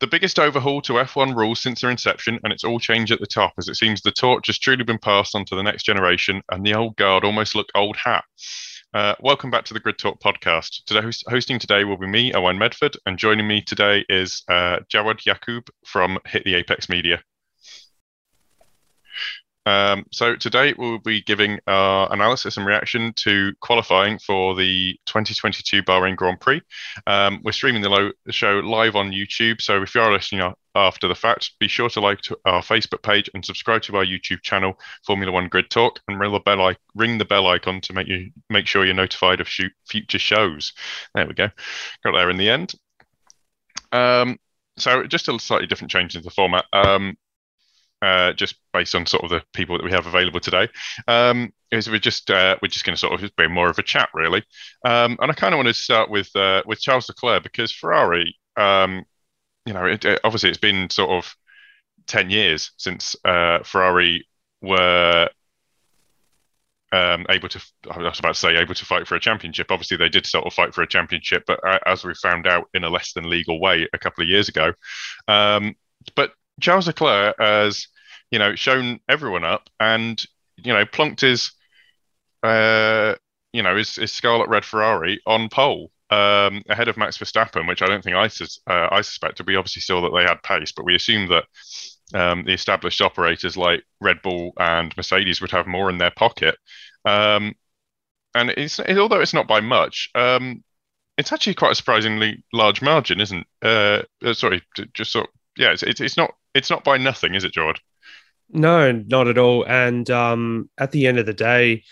the biggest overhaul to F1 rules since their inception, and it's all changed at the top as it seems the torch has truly been passed on to the next generation, and the old guard almost look old hat. Uh, welcome back to the Grid Talk podcast. Today, hosting today will be me, Owen Medford, and joining me today is uh, Jawad Yakub from Hit the Apex Media. Um, so today we'll be giving our analysis and reaction to qualifying for the 2022 Bahrain Grand Prix. Um, we're streaming the, show live on YouTube, so if you are listening after the fact, be sure to like to our Facebook page and subscribe to our YouTube channel, Formula One Grid Talk, and ring the bell, I- ring the bell icon to make you make sure you're notified of future shows. There we go, got there in the end. Um, so just a slightly different change in the format. Um, uh, just based on sort of the people that we have available today. Um, is we're just uh, we're just going to sort of be more of a chat really, um, and I kind of want to start with uh, with Charles Leclerc because Ferrari, um, you know, it, it, obviously it's been sort of ten years since uh, Ferrari were um, able to, I was about to say, able to fight for a championship. Obviously, they did sort of fight for a championship, but uh, as we found out in a less than legal way a couple of years ago. Um, but Charles Leclerc has, you know, shown everyone up and, you know, plunked his, uh, you know, his, his Scarlet Red Ferrari on pole um, ahead of Max Verstappen, which I don't think I, uh, I suspected. We obviously saw that they had pace, but we assumed that um, the established operators like Red Bull and Mercedes would have more in their pocket. Um, and it's although it's not by much, um, it's actually quite a surprisingly large margin, isn't? Uh, uh sorry, just sort. Of, yeah, it's, it's, it's not it's not by nothing, is it, George? No, not at all. And um, at the end of the day,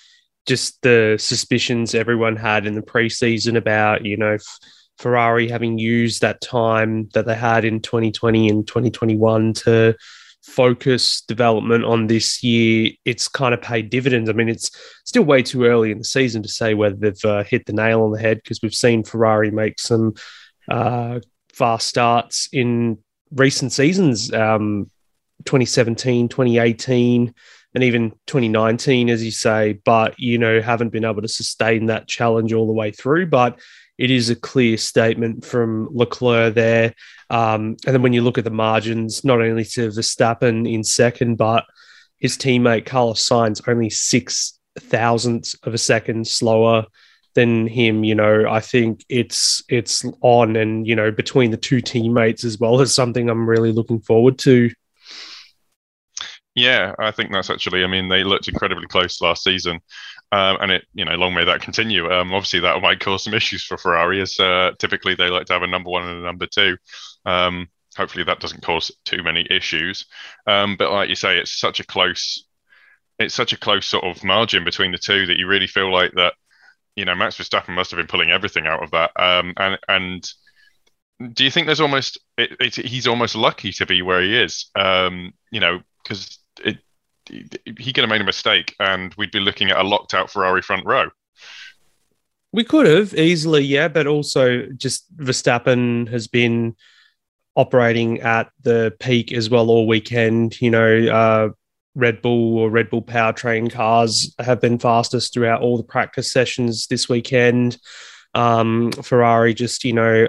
just the suspicions everyone had in the preseason about, you know, Ferrari having used that time that they had in 2020 and 2021 to focus development on this year, it's kind of paid dividends. I mean, it's still way too early in the season to say whether they've uh, hit the nail on the head because we've seen Ferrari make some uh, fast starts in recent seasons, um, 2017, 2018, and even 2019, as you say, but, you know, haven't been able to sustain that challenge all the way through. But it is a clear statement from Leclerc there. Um, and then when you look at the margins, not only to Verstappen in second, but his teammate Carlos Sainz only six thousandths of a second slower than him, you know, I think it's it's on and you know between the two teammates as well as something I'm really looking forward to. Yeah, I think that's actually. I mean, they looked incredibly close last season, um, and it you know long may that continue. Um, obviously, that might cause some issues for Ferrari, as uh, typically they like to have a number one and a number two. Um, hopefully, that doesn't cause too many issues. Um, but like you say, it's such a close, it's such a close sort of margin between the two that you really feel like that you know, Max Verstappen must have been pulling everything out of that. Um, and and do you think there's almost it, it, he's almost lucky to be where he is? Um, you know, because it, he could have made a mistake, and we'd be looking at a locked out Ferrari front row. We could have easily, yeah, but also just Verstappen has been operating at the peak as well all weekend. You know, uh, Red Bull or Red Bull powertrain cars have been fastest throughout all the practice sessions this weekend. Um, Ferrari just, you know,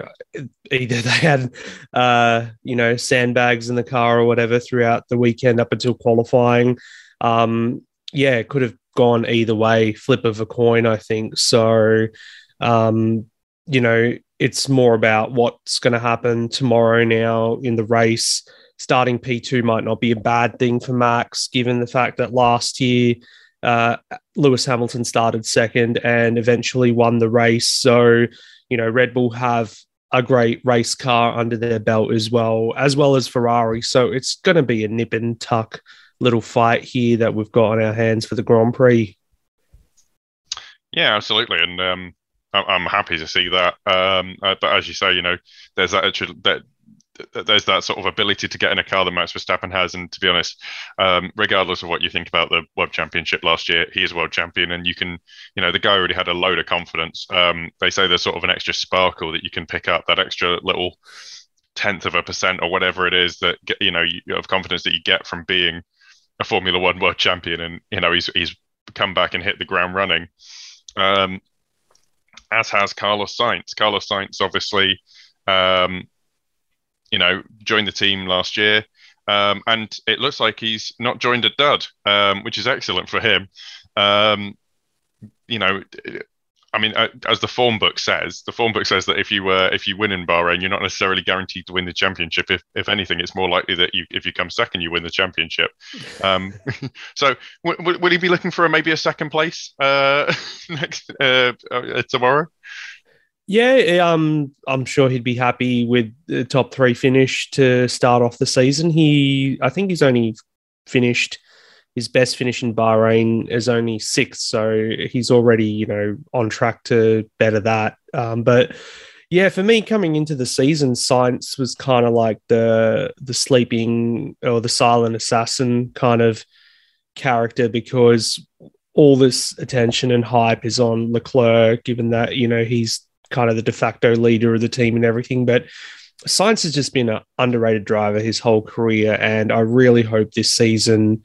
either they had, uh, you know, sandbags in the car or whatever throughout the weekend up until qualifying. Um, yeah, it could have gone either way, flip of a coin, I think. So, um, you know, it's more about what's going to happen tomorrow now in the race starting P2 might not be a bad thing for Max, given the fact that last year uh, Lewis Hamilton started second and eventually won the race. So, you know, Red Bull have a great race car under their belt as well, as well as Ferrari. So it's going to be a nip and tuck little fight here that we've got on our hands for the Grand Prix. Yeah, absolutely, and um, I'm happy to see that. Um, uh, but as you say, you know, there's that that there's that sort of ability to get in a car that Max Verstappen has. And to be honest, um, regardless of what you think about the World Championship last year, he is world champion, and you can, you know, the guy already had a load of confidence. Um, they say there's sort of an extra sparkle that you can pick up, that extra little tenth of a percent or whatever it is that you know of confidence that you get from being a Formula One world champion, and you know he's he's come back and hit the ground running. Um, as has Carlos Sainz. Carlos Sainz obviously. Um, you know, joined the team last year. Um, and it looks like he's not joined a dud, um, which is excellent for him. Um, you know, I mean, uh, as the form book says, the form book says that if you uh, if you win in Bahrain, you're not necessarily guaranteed to win the championship. If if anything, it's more likely that you if you come second, you win the championship. Um, so, w- w- will he be looking for a, maybe a second place uh, next uh, uh, tomorrow? Yeah, um, I'm sure he'd be happy with the top three finish to start off the season. He, I think, he's only finished his best finish in Bahrain is only sixth, so he's already you know on track to better that. Um, but yeah, for me coming into the season, Sainz was kind of like the the sleeping or the silent assassin kind of character because all this attention and hype is on Leclerc, given that you know he's kind of the de facto leader of the team and everything. But Sainz has just been an underrated driver his whole career, and I really hope this season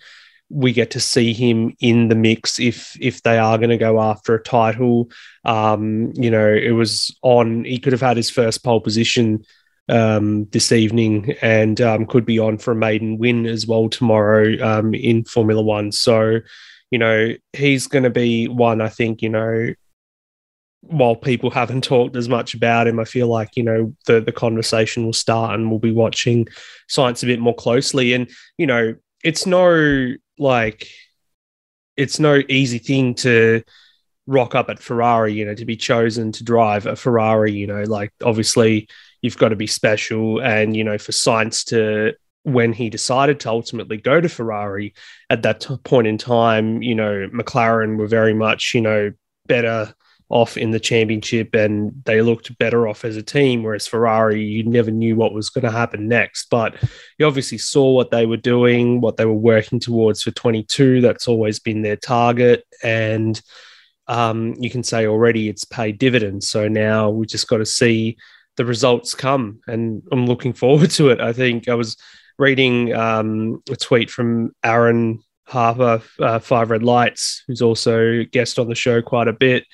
we get to see him in the mix if if they are going to go after a title. Um, you know, it was on. He could have had his first pole position um, this evening and um, could be on for a maiden win as well tomorrow um, in Formula One. So, you know, he's going to be one. I think you know. While people haven't talked as much about him, I feel like you know the the conversation will start, and we'll be watching Sainz a bit more closely. And you know, it's no like it's no easy thing to rock up at Ferrari, you know, to be chosen to drive a Ferrari, you know, like obviously you've got to be special. And, you know, for Sainz to, when he decided to ultimately go to Ferrari at that t- point in time, you know, McLaren were very much, you know, better off in the championship and they looked better off as a team. Whereas Ferrari, you never knew what was going to happen next. But you obviously saw what they were doing, what they were working towards for 22. That's always been their target. And um, you can say already it's paid dividends. So now we just got to see the results come. And I'm looking forward to it. I think I was reading um, a tweet from Aaron Harper, uh, Five Red Lights, who's also guest on the show quite a bit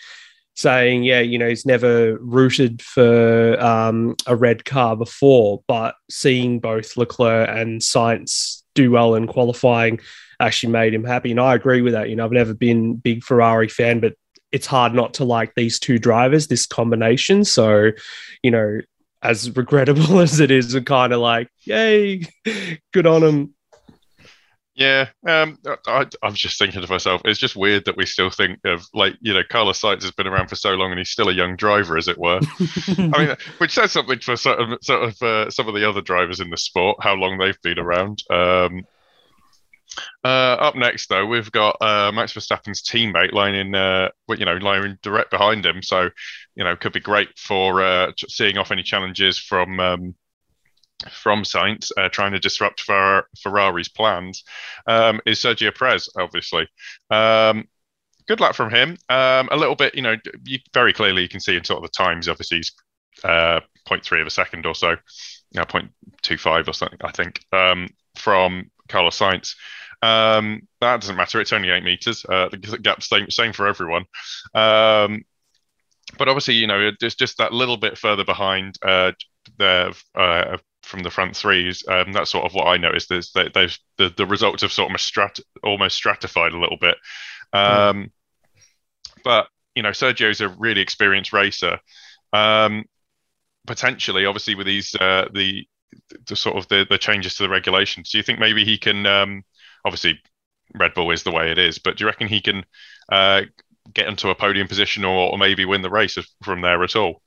saying, yeah, you know, he's never rooted for um, a red car before, but seeing both Leclerc and Sainz do well in qualifying actually made him happy. And I agree with that. You know, I've never been big Ferrari fan, but it's hard not to like these two drivers, this combination. So, you know, as regrettable as it is, kind of like, yay, good on him. Yeah, um, I, I was just thinking to myself, it's just weird that we still think of like you know Carlos Sainz has been around for so long and he's still a young driver, as it were. I mean, which says something for sort of, sort of uh, some of the other drivers in the sport, how long they've been around. Um, uh, up next, though, we've got uh, Max Verstappen's teammate lying uh, you know, lying direct behind him. So, you know, could be great for uh, seeing off any challenges from um, from Sainz uh, trying to disrupt Fer- Ferrari's plans um, is Sergio Perez, obviously. Um, good luck from him. Um, a little bit, you know, you, very clearly you can see in sort of the times, obviously, he's uh, 0.3 of a second or so, uh, 0.25 or something, I think, um, from Carlos Sainz. Um, that doesn't matter. It's only eight meters. Uh, the gap's same, same for everyone. Um, but obviously, you know, it's just that little bit further behind uh, the uh, from the front threes. Um, that's sort of what I noticed is that they've the, the results have sort of strat- almost stratified a little bit. Um, mm. But you know, Sergio's a really experienced racer. Um, potentially, obviously, with these uh, the the sort of the, the changes to the regulations, do you think maybe he can? Um, obviously, Red Bull is the way it is, but do you reckon he can uh, get into a podium position or, or maybe win the race from there at all?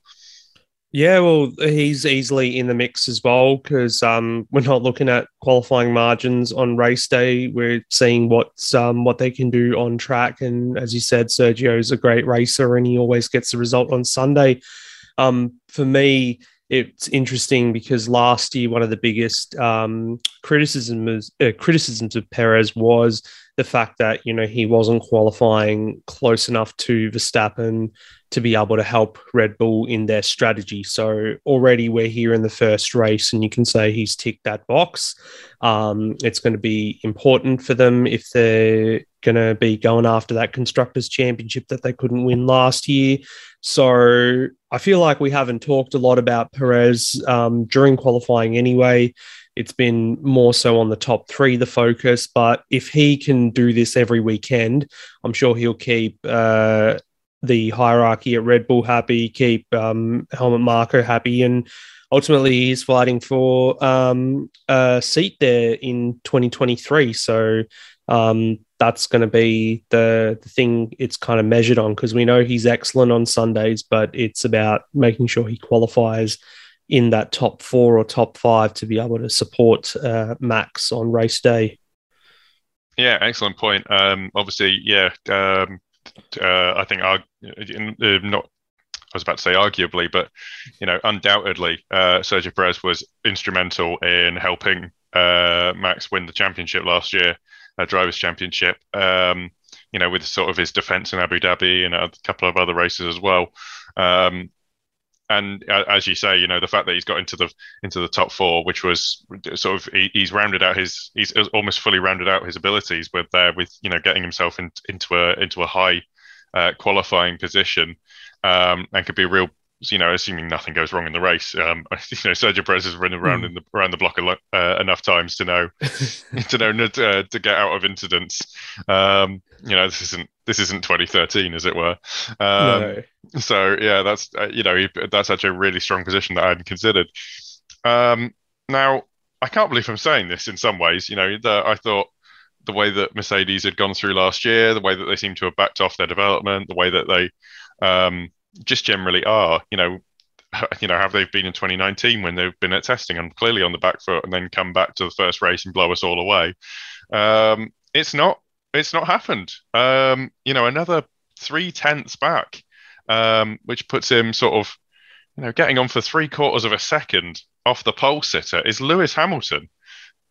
Yeah, well, he's easily in the mix as well because um, we're not looking at qualifying margins on race day. We're seeing what's um, what they can do on track, and as you said, Sergio is a great racer, and he always gets the result on Sunday. Um, for me, it's interesting because last year one of the biggest um, criticisms uh, criticisms of Perez was the fact that you know he wasn't qualifying close enough to Verstappen to be able to help Red Bull in their strategy. So already we're here in the first race, and you can say he's ticked that box. Um, it's going to be important for them if they're going to be going after that constructors championship that they couldn't win last year. So I feel like we haven't talked a lot about Perez um, during qualifying anyway. It's been more so on the top three, the focus. But if he can do this every weekend, I'm sure he'll keep uh, the hierarchy at Red Bull happy, keep um, Helmut happy, and ultimately he's fighting for um, a seat there in 2023. So um, that's going to be the, the thing it's kind of measured on because we know he's excellent on Sundays, but it's about making sure he qualifies in that top four or top five to be able to support uh, Max on race day. Yeah, excellent point. Um, obviously, yeah, um, uh, I think uh, not. I was about to say arguably, but you know, undoubtedly, uh, Sergio Perez was instrumental in helping uh, Max win the championship last year uh, drivers' championship. Um, you know, with sort of his defense in Abu Dhabi and a couple of other races as well. Um, and uh, as you say, you know, the fact that he's got into the into the top four, which was sort of he, he's rounded out his he's almost fully rounded out his abilities with there with you know getting himself in, into a into a high uh, qualifying position um, and could be a real you know, assuming nothing goes wrong in the race, um, you know, Sergio Perez has run around mm. in the around the block lo- uh, enough times to know to know uh, to get out of incidents. Um, you know, this isn't this isn't 2013, as it were. Um, no. So yeah, that's uh, you know that's actually a really strong position that I hadn't considered. Um, now I can't believe I'm saying this in some ways. You know, the, I thought the way that Mercedes had gone through last year, the way that they seem to have backed off their development, the way that they um, just generally are. You know, you know, have they been in 2019 when they've been at testing and clearly on the back foot and then come back to the first race and blow us all away? Um, it's not. It's not happened. Um, you know, another three tenths back, um, which puts him sort of, you know, getting on for three quarters of a second off the pole sitter is Lewis Hamilton,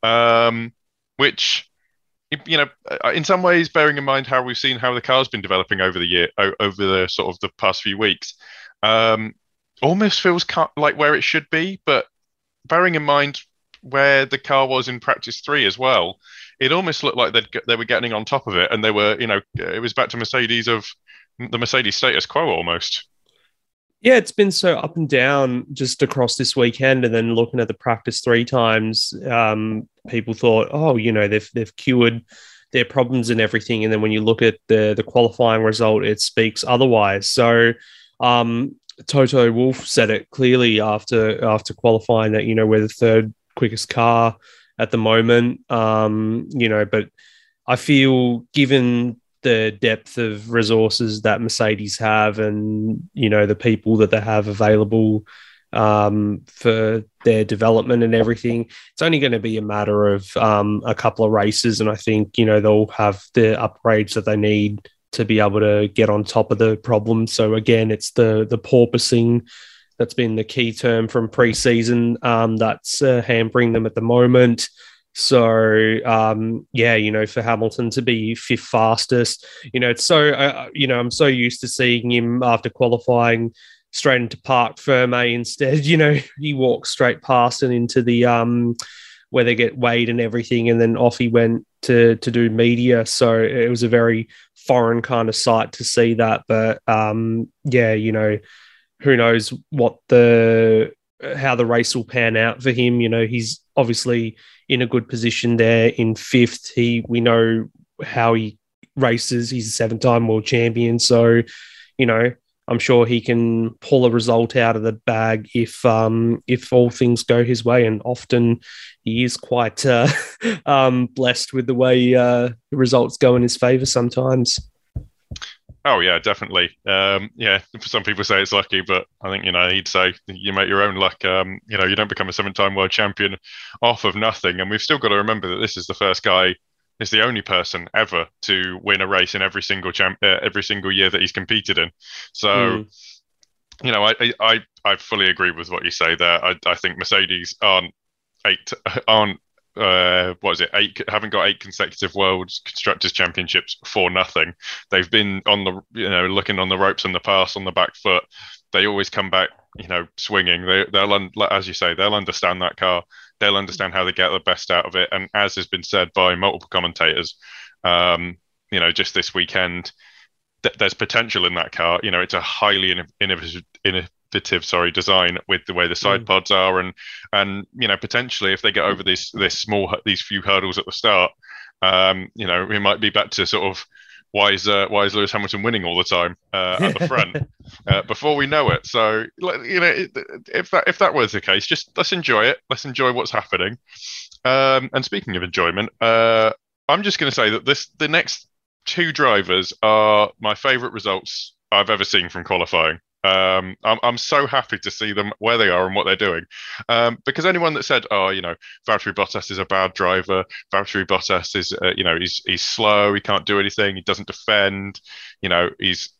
um, which you know, uh, in some ways, bearing in mind how we've seen how the car's been developing over the year, over the sort of the past few weeks, um, almost feels like where it should be. But bearing in mind where the car was in practice three as well, it almost looked like they they were getting on top of it, and they were, you know, it was back to Mercedes of the Mercedes status quo almost. Yeah, it's been so up and down just across this weekend, and then looking at the practice three times, um, people thought, oh, you know, they've they've cured their problems and everything, and then when you look at the the qualifying result, it speaks otherwise. So, um, Toto Wolff said it clearly after after qualifying that you know we're the third quickest car at the moment, um, you know, but I feel given the depth of resources that Mercedes have and you know the people that they have available um, for their development and everything. It's only going to be a matter of um, a couple of races, and I think you know they'll have the upgrades that they need to be able to get on top of the problem. So again, it's the the porpoising that's been the key term from preseason um, that's uh, hampering them at the moment. So um, yeah, you know, for Hamilton to be fifth fastest, you know, it's so uh, you know I'm so used to seeing him after qualifying straight into Parc Ferme instead. You know, he walks straight past and into the um, where they get weighed and everything, and then off he went to to do media. So it was a very foreign kind of sight to see that. But um, yeah, you know, who knows what the how the race will pan out for him. You know, he's obviously in a good position there in fifth. He we know how he races. He's a seven-time world champion, so you know I'm sure he can pull a result out of the bag if um, if all things go his way. And often he is quite uh, um, blessed with the way uh, the results go in his favor sometimes. Oh yeah, definitely. Um, yeah, some people say it's lucky, but I think you know he'd say you make your own luck. Um, you know, you don't become a seven-time world champion off of nothing. And we've still got to remember that this is the first guy, is the only person ever to win a race in every single champ, uh, every single year that he's competed in. So, mm. you know, I, I I fully agree with what you say there. I, I think Mercedes aren't eight aren't uh, what is it? Eight haven't got eight consecutive World Constructors Championships for nothing. They've been on the you know looking on the ropes in the past on the back foot. They always come back you know swinging. They they'll as you say they'll understand that car. They'll understand how they get the best out of it. And as has been said by multiple commentators, um, you know, just this weekend, th- there's potential in that car. You know, it's a highly innovative, innovative, sorry, design with the way the side mm. pods are, and and you know, potentially if they get over this this small these few hurdles at the start, um, you know, we might be back to sort of why is uh, why is Lewis Hamilton winning all the time uh, at the front uh, before we know it? So you know, if that if that was the case, just let's enjoy it. Let's enjoy what's happening. Um, and speaking of enjoyment, uh, I'm just going to say that this the next two drivers are my favourite results I've ever seen from qualifying. Um, I'm, I'm so happy to see them where they are and what they're doing. Um, because anyone that said, oh, you know, Valtteri Bottas is a bad driver, Valtteri Bottas is, uh, you know, he's, he's slow, he can't do anything, he doesn't defend, you know, he's,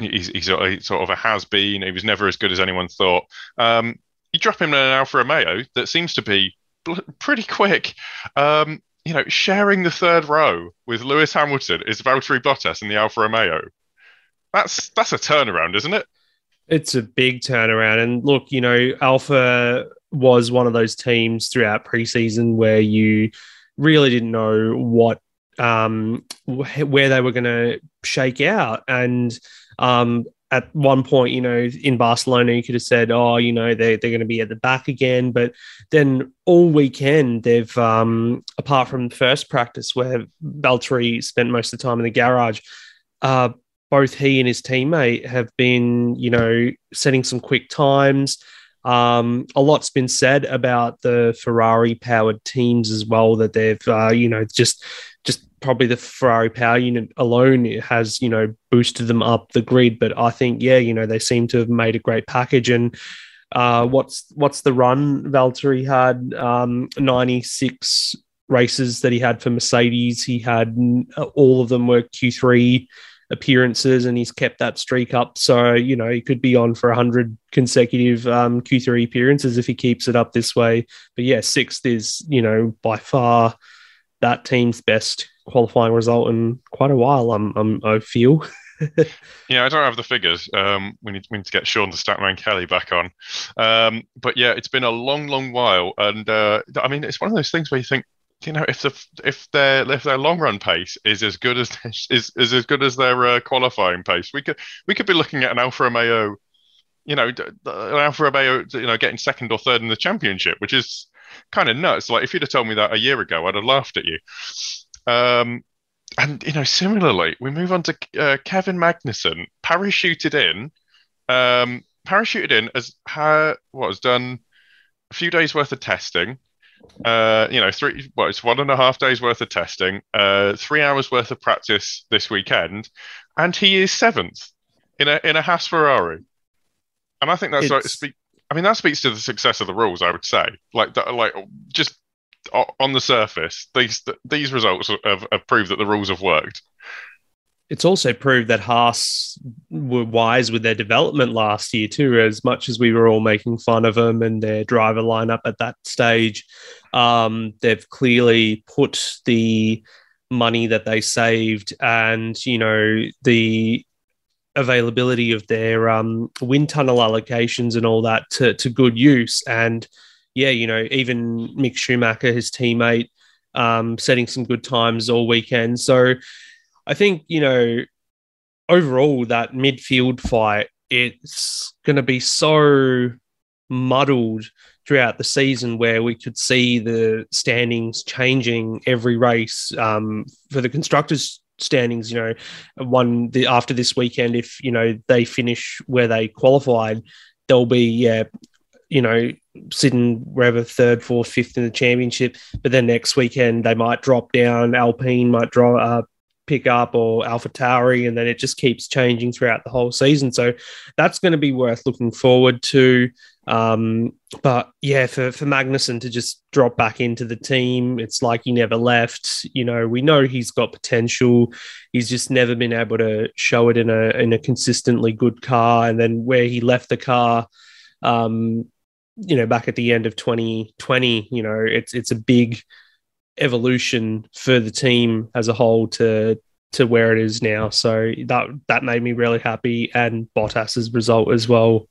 he's, he's, sort of a has been, he was never as good as anyone thought. Um, you drop him in an Alfa Romeo that seems to be pretty quick. Um, you know, sharing the third row with Lewis Hamilton is Valtteri Bottas in the Alfa Romeo. That's that's a turnaround, isn't it? It's a big turnaround. And look, you know, Alfa was one of those teams throughout preseason where you really didn't know what um, where they were going to shake out. And um, at one point, you know, in Barcelona, you could have said, oh, you know, they, they're going to be at the back again. But then all weekend, they've, um, apart from the first practice where Valtteri spent most of the time in the garage, uh, both he and his teammate have been, you know, setting some quick times. Um, a lot's been said about the Ferrari powered teams as well that they've, uh, you know, just just probably the Ferrari power unit alone has, you know, boosted them up the grid. But I think, yeah, you know, they seem to have made a great package. And uh, what's what's the run Valtteri had? Um, 96 races that he had for Mercedes. He had all of them were Q3 appearances and he's kept that streak up. So, you know, he could be on for 100 consecutive um, Q3 appearances if he keeps it up this way. But yeah, sixth is, you know, by far that team's best qualifying result in quite a while, I'm, I'm I feel. yeah, I don't have the figures. Um, we need, we need to get Sean the Statman Kelly back on. Um, but yeah, it's been a long, long while, and uh, I mean, it's one of those things where you think, you know, if the if their if their long run pace is as good as is is as good as their uh, qualifying pace, we could we could be looking at an Alfa Romeo, you know, an Alfa Romeo, you know, getting second or third in the championship, which is kind of nuts. Like if you'd have told me that a year ago, I'd have laughed at you. Um, and you know, similarly, we move on to uh, Kevin Magnussen, parachuted in, um, parachuted in as ha- what has done a few days worth of testing. Uh, you know, three well, it's one and a half days worth of testing, uh, three hours worth of practice this weekend, and he is seventh in a in a Haas Ferrari. And I think that's like, speak, I mean, that speaks to the success of the rules. I would say, like, that, like just on the surface, these these results have, have proved that the rules have worked. It's also proved that Haas were wise with their development last year too. As much as we were all making fun of them and their driver lineup at that stage, um, they've clearly put the money that they saved and you know the availability of their um, wind tunnel allocations and all that to, to good use. And yeah, you know, even Mick Schumacher, his teammate, um, setting some good times all weekend. So I think, you know, overall, that midfield fight, it's going to be so muddled throughout the season where we could see the standings changing every race um, for the constructors standings, you know, one the, after this weekend, if you know they finish where they qualified, they'll be yeah, you know, sitting wherever third, fourth, fifth in the championship. But then next weekend they might drop down. Alpine might draw uh, pick up or Alpha Tauri, and then it just keeps changing throughout the whole season. So that's going to be worth looking forward to. Um, but yeah, for, for Magnussen to just drop back into the team, it's like he never left. You know, we know he's got potential. He's just never been able to show it in a in a consistently good car. And then where he left the car, um, you know, back at the end of 2020, you know, it's it's a big evolution for the team as a whole to to where it is now. So that that made me really happy, and Bottas's result as well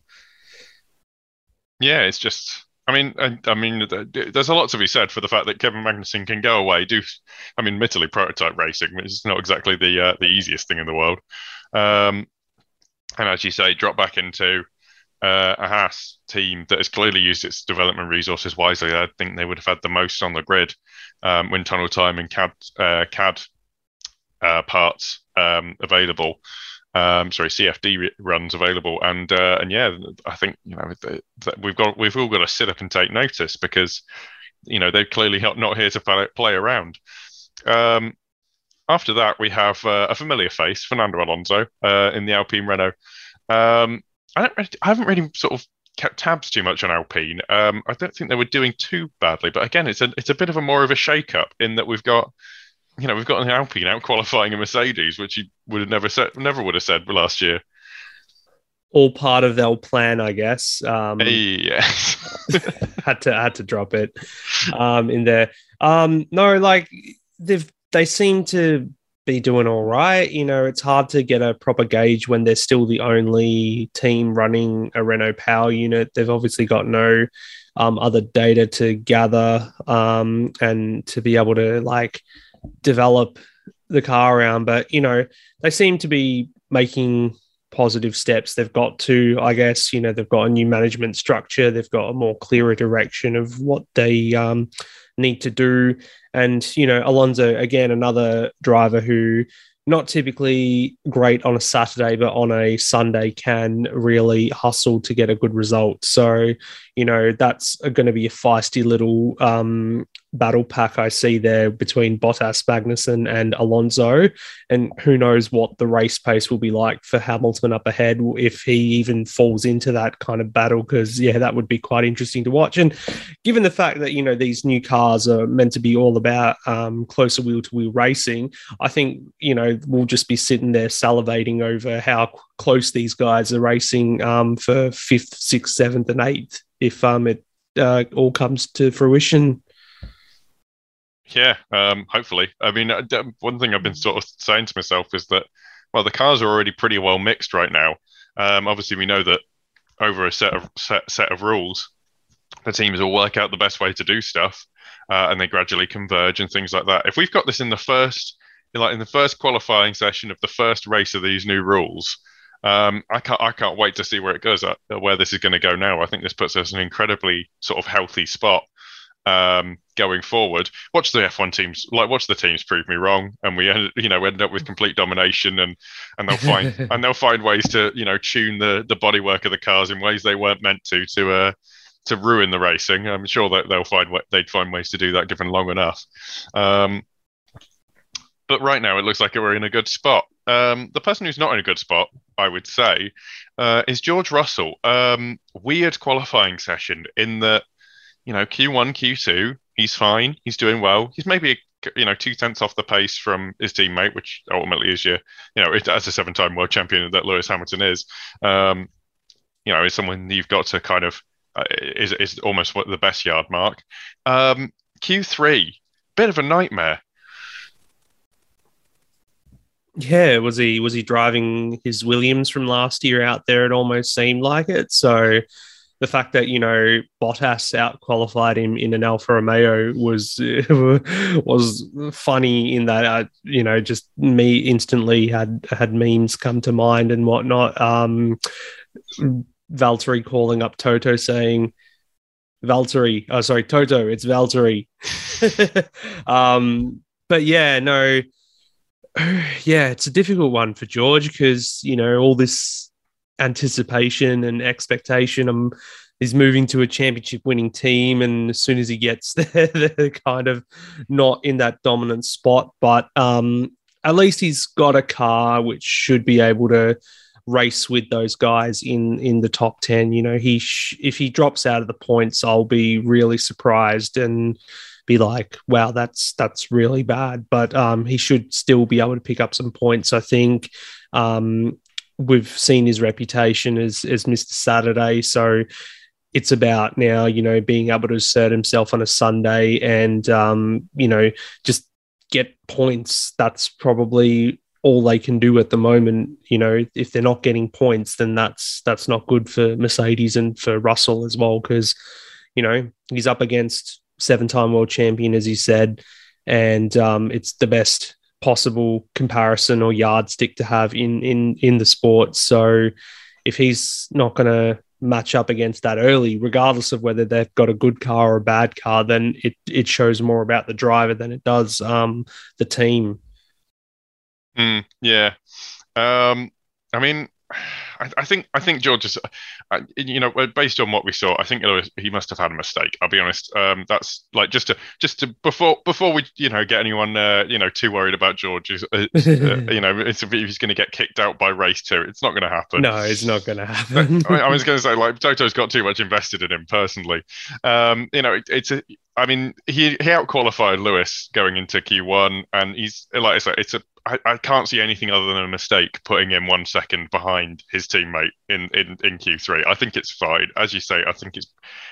yeah, it's just I mean, I, I, mean, there's a lot to be said for the fact that Kevin Magnussen can go away. Do I mean, admittedly, prototype racing which is not exactly the uh, the easiest thing in the world. Um, and as you say, drop back into uh, a Haas team that has clearly used its development resources wisely. I think they would have had the most on the grid um, wind tunnel time and CAD uh, CAD uh, parts um, available um, sorry, CFD runs available, and uh, and yeah, I think you know we've got we've all got to sit up and take notice because you know they're clearly not here to play, play around. Um, after that, we have uh, a familiar face, Fernando Alonso, uh, in the Alpine Renault. Um, I don't, really, I haven't really sort of kept tabs too much on Alpine. Um, I don't think they were doing too badly, but again, it's a it's a bit of a more of a shake up in that we've got you know, we've got an Alpine out qualifying a Mercedes, which you would have never said, never would have said last year. All part of their plan, I guess. Um, yes, had to had to drop it um, in there. Um, no, like they've they seem to be doing all right. You know, it's hard to get a proper gauge when they're still the only team running a Renault power unit. They've obviously got no um, other data to gather um, and to be able to like develop the car around. But you know, they seem to be making positive steps. They've got to, I guess, you know, they've got a new management structure. They've got a more clearer direction of what they um, need to do. And you know, Alonso again, another driver who not typically great on a Saturday, but on a Sunday can really hustle to get a good result. So, you know, that's going to be a feisty little um, battle pack I see there between Bottas, Magnussen, and Alonso. And who knows what the race pace will be like for Hamilton up ahead if he even falls into that kind of battle. Because, yeah, that would be quite interesting to watch. And given the fact that, you know, these new cars are meant to be all about um, closer wheel to wheel racing, I think, you know, we'll just be sitting there salivating over how close these guys are racing um, for fifth, sixth, seventh, and eighth if um, it uh, all comes to fruition yeah, um, hopefully. I mean, uh, one thing I've been sort of saying to myself is that, well, the cars are already pretty well mixed right now. Um, obviously, we know that over a set of set, set of rules, the teams will work out the best way to do stuff, uh, and they gradually converge and things like that. If we've got this in the first, like in the first qualifying session of the first race of these new rules, um, I can't I can't wait to see where it goes, uh, where this is going to go now. I think this puts us in an incredibly sort of healthy spot um, going forward. Watch the F1 teams, like watch the teams prove me wrong, and we end, you know end up with complete domination, and and they'll find and they'll find ways to you know tune the the bodywork of the cars in ways they weren't meant to to uh to ruin the racing. I'm sure that they'll find they'd find ways to do that given long enough. Um, but right now it looks like we're in a good spot. Um, the person who's not in a good spot, I would say, uh, is George Russell. Um, weird qualifying session in that you know, Q1, Q2, he's fine. He's doing well. He's maybe you know two tenths off the pace from his teammate, which ultimately is your you know as a seven-time world champion that Lewis Hamilton is. Um, you know, is someone you've got to kind of uh, is is almost what the best yard mark. Um, Q3, bit of a nightmare. Yeah, was he was he driving his Williams from last year out there? It almost seemed like it. So the fact that you know Bottas out qualified him in an Alfa Romeo was was funny in that uh, you know just me instantly had had memes come to mind and whatnot. Um, Valtteri calling up Toto saying. Valtteri, oh sorry, Toto, it's Valtteri. um, but yeah, no, yeah, it's a difficult one for George because you know all this anticipation and expectation. Um, he's moving to a championship winning team, and as soon as he gets there, they're kind of not in that dominant spot. But um, at least he's got a car which should be able to race with those guys in in the top 10 you know he sh- if he drops out of the points i'll be really surprised and be like wow that's that's really bad but um he should still be able to pick up some points i think um we've seen his reputation as as Mr. Saturday, so it's about now, you know, being able to assert himself on a Sunday and um, you know just get points. That's probably all they can do at the moment. You know, if they're not getting points, then that's that's not good for Mercedes and for Russell as well because you know, he's up against seven-time world champion, as you said, and um, it's the best possible comparison or yardstick to have in in in the sport. So if he's not going to match up against that early, regardless of whether they've got a good car or a bad car, then it it shows more about the driver than it does um, the team. Mm, yeah, um, I mean, I, I, think I think George is, uh, you know, based on what we saw, I think he must have had a mistake. I'll be honest. Um, that's like just to just to before before we you know get anyone uh, you know too worried about George. Is, uh, you know, if he's going to get kicked out by race two, it's not going to happen. No, it's not going to happen. I, I, was going to say like Toto's got too much invested in him personally. Um, you know, it, it's a I mean, he he outqualified Lewis going into Q1, and he's like I said, it's a I, I can't see anything other than a mistake putting him one second behind his teammate in, in, in Q3. I think it's fine. As you say, I think it's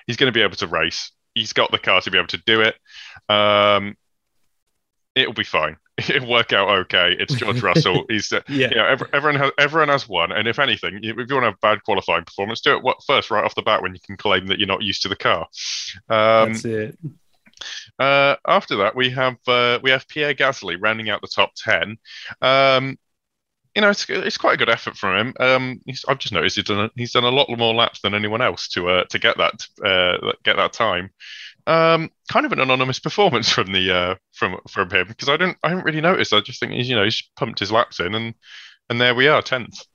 he's going to be able to race. He's got the car to be able to do it. Um, it'll be fine. It'll work out okay. It's George Russell. He's uh, yeah. You know, everyone has everyone has one, and if anything, if you want to have bad qualifying performance, do it what, first right off the bat when you can claim that you're not used to the car. Um, That's it. Uh, after that, we have uh, we have Pierre Gasly rounding out the top ten. Um, you know, it's, it's quite a good effort from him. Um, I've just noticed he's done a, he's done a lot more laps than anyone else to uh, to get that uh, get that time. Um, kind of an anonymous performance from the uh, from from him because I don't I haven't really noticed. I just think he's you know he's pumped his laps in and and there we are tenth.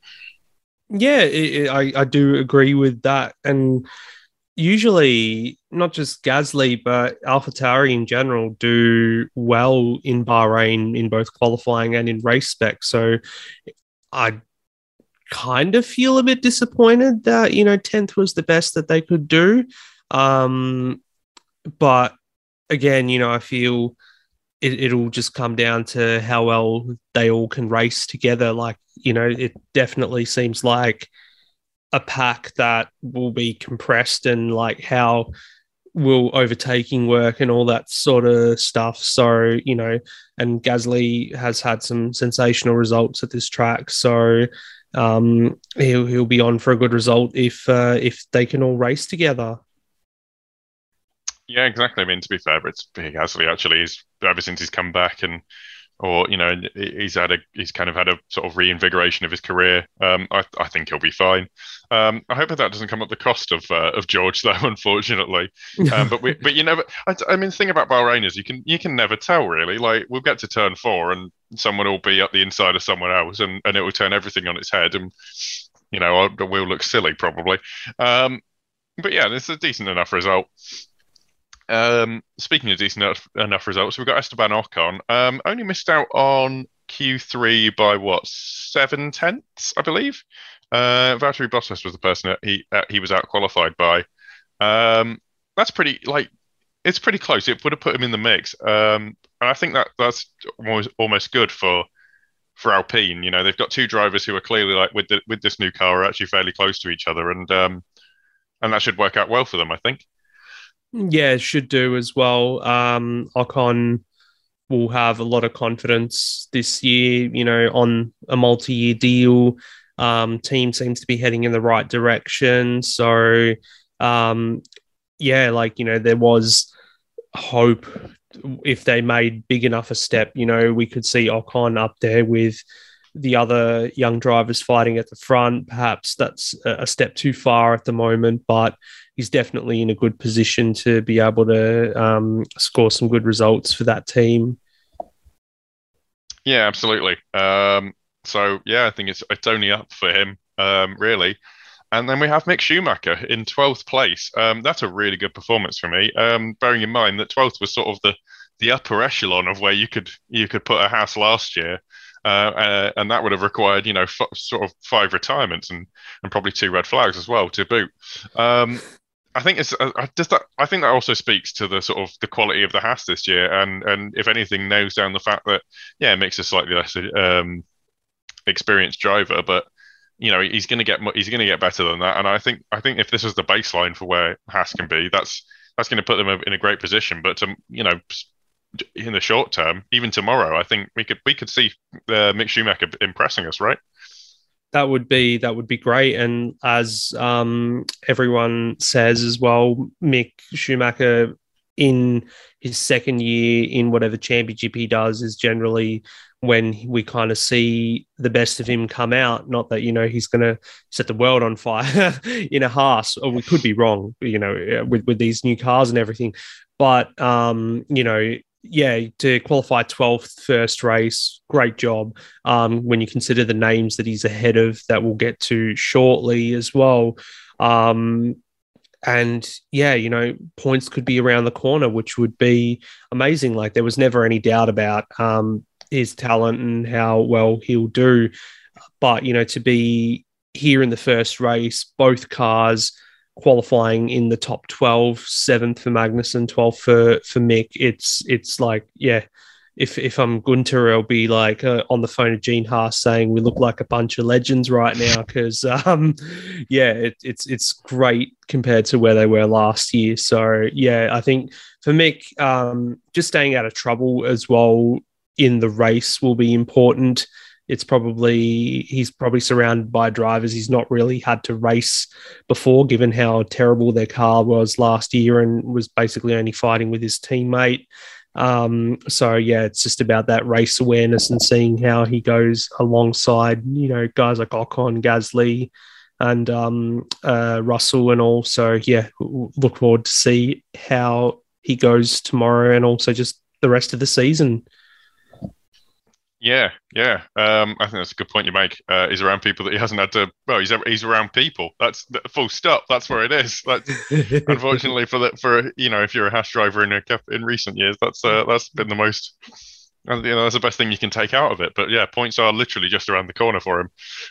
Yeah, it, it, I I do agree with that and usually not just Gasly but AlphaTauri in general do well in Bahrain in both qualifying and in race spec. So I kind of feel a bit disappointed that you know 10th was the best that they could do. Um, but again, you know, I feel it, it'll just come down to how well they all can race together. Like, you know, it definitely seems like a pack that will be compressed and like how will overtaking work and all that sort of stuff. So, you know, and Gasly has had some sensational results at this track. So um, he'll, he'll be on for a good result if uh, if they can all race together. Yeah, exactly. I mean, to be fair, it's Gasly actually is ever since he's come back and or you know he's had a he's kind of had a sort of reinvigoration of his career. Um, I, I think he'll be fine. Um, I hope that, that doesn't come at the cost of uh, of George though, unfortunately. Um, but we but you never. I, I, mean, the thing about Bahrain is you can you can never tell really. Like we'll get to turn four and someone will be at the inside of someone else and and it will turn everything on its head and you know we'll look silly probably. Um, but yeah, it's a decent enough result. Um, speaking of decent enough, enough results, we've got Esteban Ocon. Um, only missed out on Q3 by what seven tenths, I believe. Uh, Valtteri Bottas was the person that he uh, he was out qualified by. Um, that's pretty like it's pretty close. It would have put him in the mix, um, and I think that that's almost almost good for for Alpine. You know, they've got two drivers who are clearly like with the, with this new car are actually fairly close to each other, and um, and that should work out well for them. I think. Yeah, should do as well. Um, Ocon will have a lot of confidence this year, you know, on a multi year deal. Um, team seems to be heading in the right direction. So, um, yeah, like, you know, there was hope if they made big enough a step, you know, we could see Ocon up there with the other young drivers fighting at the front. Perhaps that's a step too far at the moment, but he's definitely in a good position to be able to um, score some good results for that team. Yeah, absolutely. Um, so yeah, I think it's it's only up for him, um, really. And then we have Mick Schumacher in 12th place. Um, that's a really good performance for me. Um, bearing in mind that 12th was sort of the the upper echelon of where you could you could put a Haas last year. Uh, uh, and that would have required, you know, f- sort of five retirements and, and probably two red flags as well to boot. Um, I think it's uh, just that I think that also speaks to the sort of the quality of the Haas this year, and and if anything, nails down the fact that yeah, it makes a slightly less um, experienced driver, but you know he's going to get he's going to get better than that. And I think I think if this is the baseline for where Haas can be, that's that's going to put them in a great position. But to you know in the short term, even tomorrow, I think we could we could see uh, Mick Schumacher impressing us, right? That would be that would be great. And as um, everyone says as well, Mick Schumacher in his second year in whatever championship he does is generally when we kind of see the best of him come out. Not that you know he's going to set the world on fire in a Haas, or we could be wrong, you know, with with these new cars and everything. But um, you know, yeah, to qualify 12th first race, great job. Um, when you consider the names that he's ahead of, that we'll get to shortly as well. Um, and yeah, you know, points could be around the corner, which would be amazing. Like there was never any doubt about um, his talent and how well he'll do. But, you know, to be here in the first race, both cars qualifying in the top 12, seventh for Magnussen, 12th for, for Mick, it's, it's like, yeah, if if I'm Guenther, I'll be like uh, on the phone to Gene Haas saying we look like a bunch of legends right now because um, yeah, it, it's it's great compared to where they were last year. So yeah, I think for Mick, um, just staying out of trouble as well in the race will be important. It's probably he's probably surrounded by drivers he's not really had to race before, given how terrible their car was last year and was basically only fighting with his teammate. Um, so yeah, it's just about that race awareness and seeing how he goes alongside, you know, guys like Ocon, Gasly, and um, uh, Russell, and all. So yeah, look forward to see how he goes tomorrow, and also just the rest of the season. Yeah, yeah. Um, I think that's a good point you make. Uh, he's around people that he hasn't had to. Well, he's he's around people. That's full stop. That's where it is. That's unfortunately for the for you know if you're a Haas driver in a in recent years, that's uh, that's been the most. You know, that's the best thing you can take out of it. But yeah, points are literally just around the corner for him.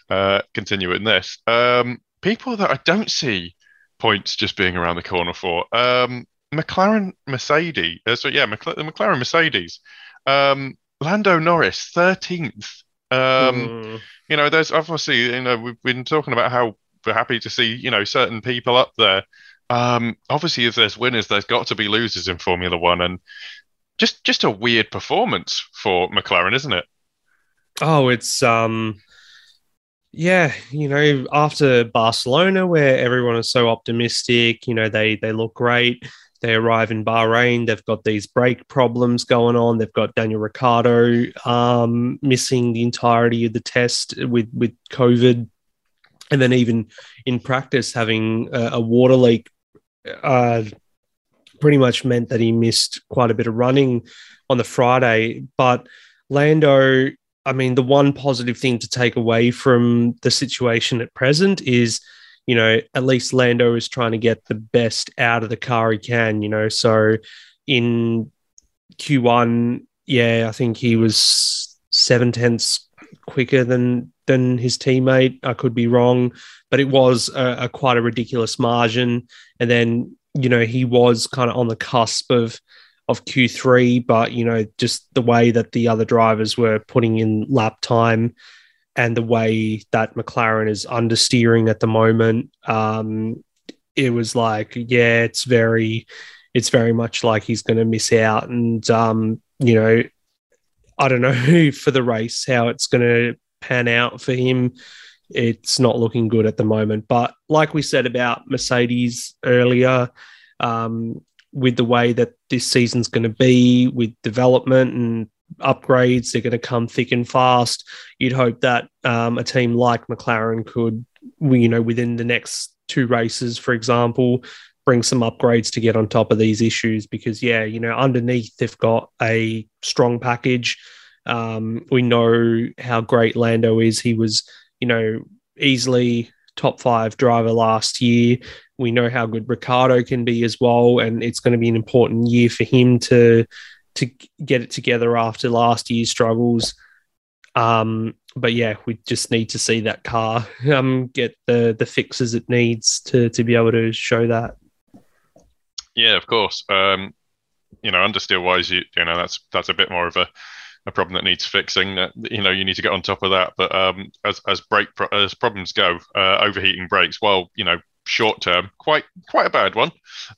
Uh, continue in this. Um, people that I don't see points just being around the corner for. Um, McLaren Mercedes. Uh, so yeah, McLaren, the McLaren Mercedes. Um, Lando Norris, 13th. Um, mm. You know, there's obviously, you know, we've been talking about how we're happy to see, you know, certain people up there. Um, obviously, if there's winners, there's got to be losers in Formula One, and just just a weird performance for McLaren, isn't it? Oh, it's um, yeah, you know, after Barcelona, where everyone is so optimistic, you know, they they look great. They arrive in Bahrain. They've got these brake problems going on. They've got Daniel Ricciardo um, missing the entirety of the test with with COVID, and then even in practice having a, a water leak. Uh, pretty much meant that he missed quite a bit of running on the Friday. But Lando, I mean, the one positive thing to take away from the situation at present is you know, at least Lando is trying to get the best out of the car he can, you know. So in Q1, yeah, I think he was seven tenths quicker than than his teammate. I could be wrong, but it was a, a quite a ridiculous margin. And then you know he was kind of on the cusp of of Q3, but you know just the way that the other drivers were putting in lap time and the way that McLaren is understeering at the moment, um, it was like, yeah, it's very, it's very much like he's going to miss out. And, um, you know, I don't know for the race how it's going to pan out for him. It's not looking good at the moment. But like we said about Mercedes earlier, um, with the way that this season's going to be with development and upgrades. They're going to come thick and fast. You'd hope that um, a team like McLaren could, you know, within the next two races, for example, bring some upgrades to get on top of these issues. Because yeah, you know, underneath they've got a strong package. Um, we know how great Lando is. He was, you know, easily top five driver last year. We know how good Ricciardo can be as well, and it's going to be an important year for him to to get it together after last year's struggles. Um, but yeah, we just need to see that car um, get the the fixes it needs to to be able to show that. Yeah, of course. Um, you know, understeer wise, you you know that's that's a bit more of a, a problem that needs fixing. That you know you need to get on top of that. But um, as as brake pro- as problems go, uh, overheating brakes. Well, you know, short term, quite quite a bad one.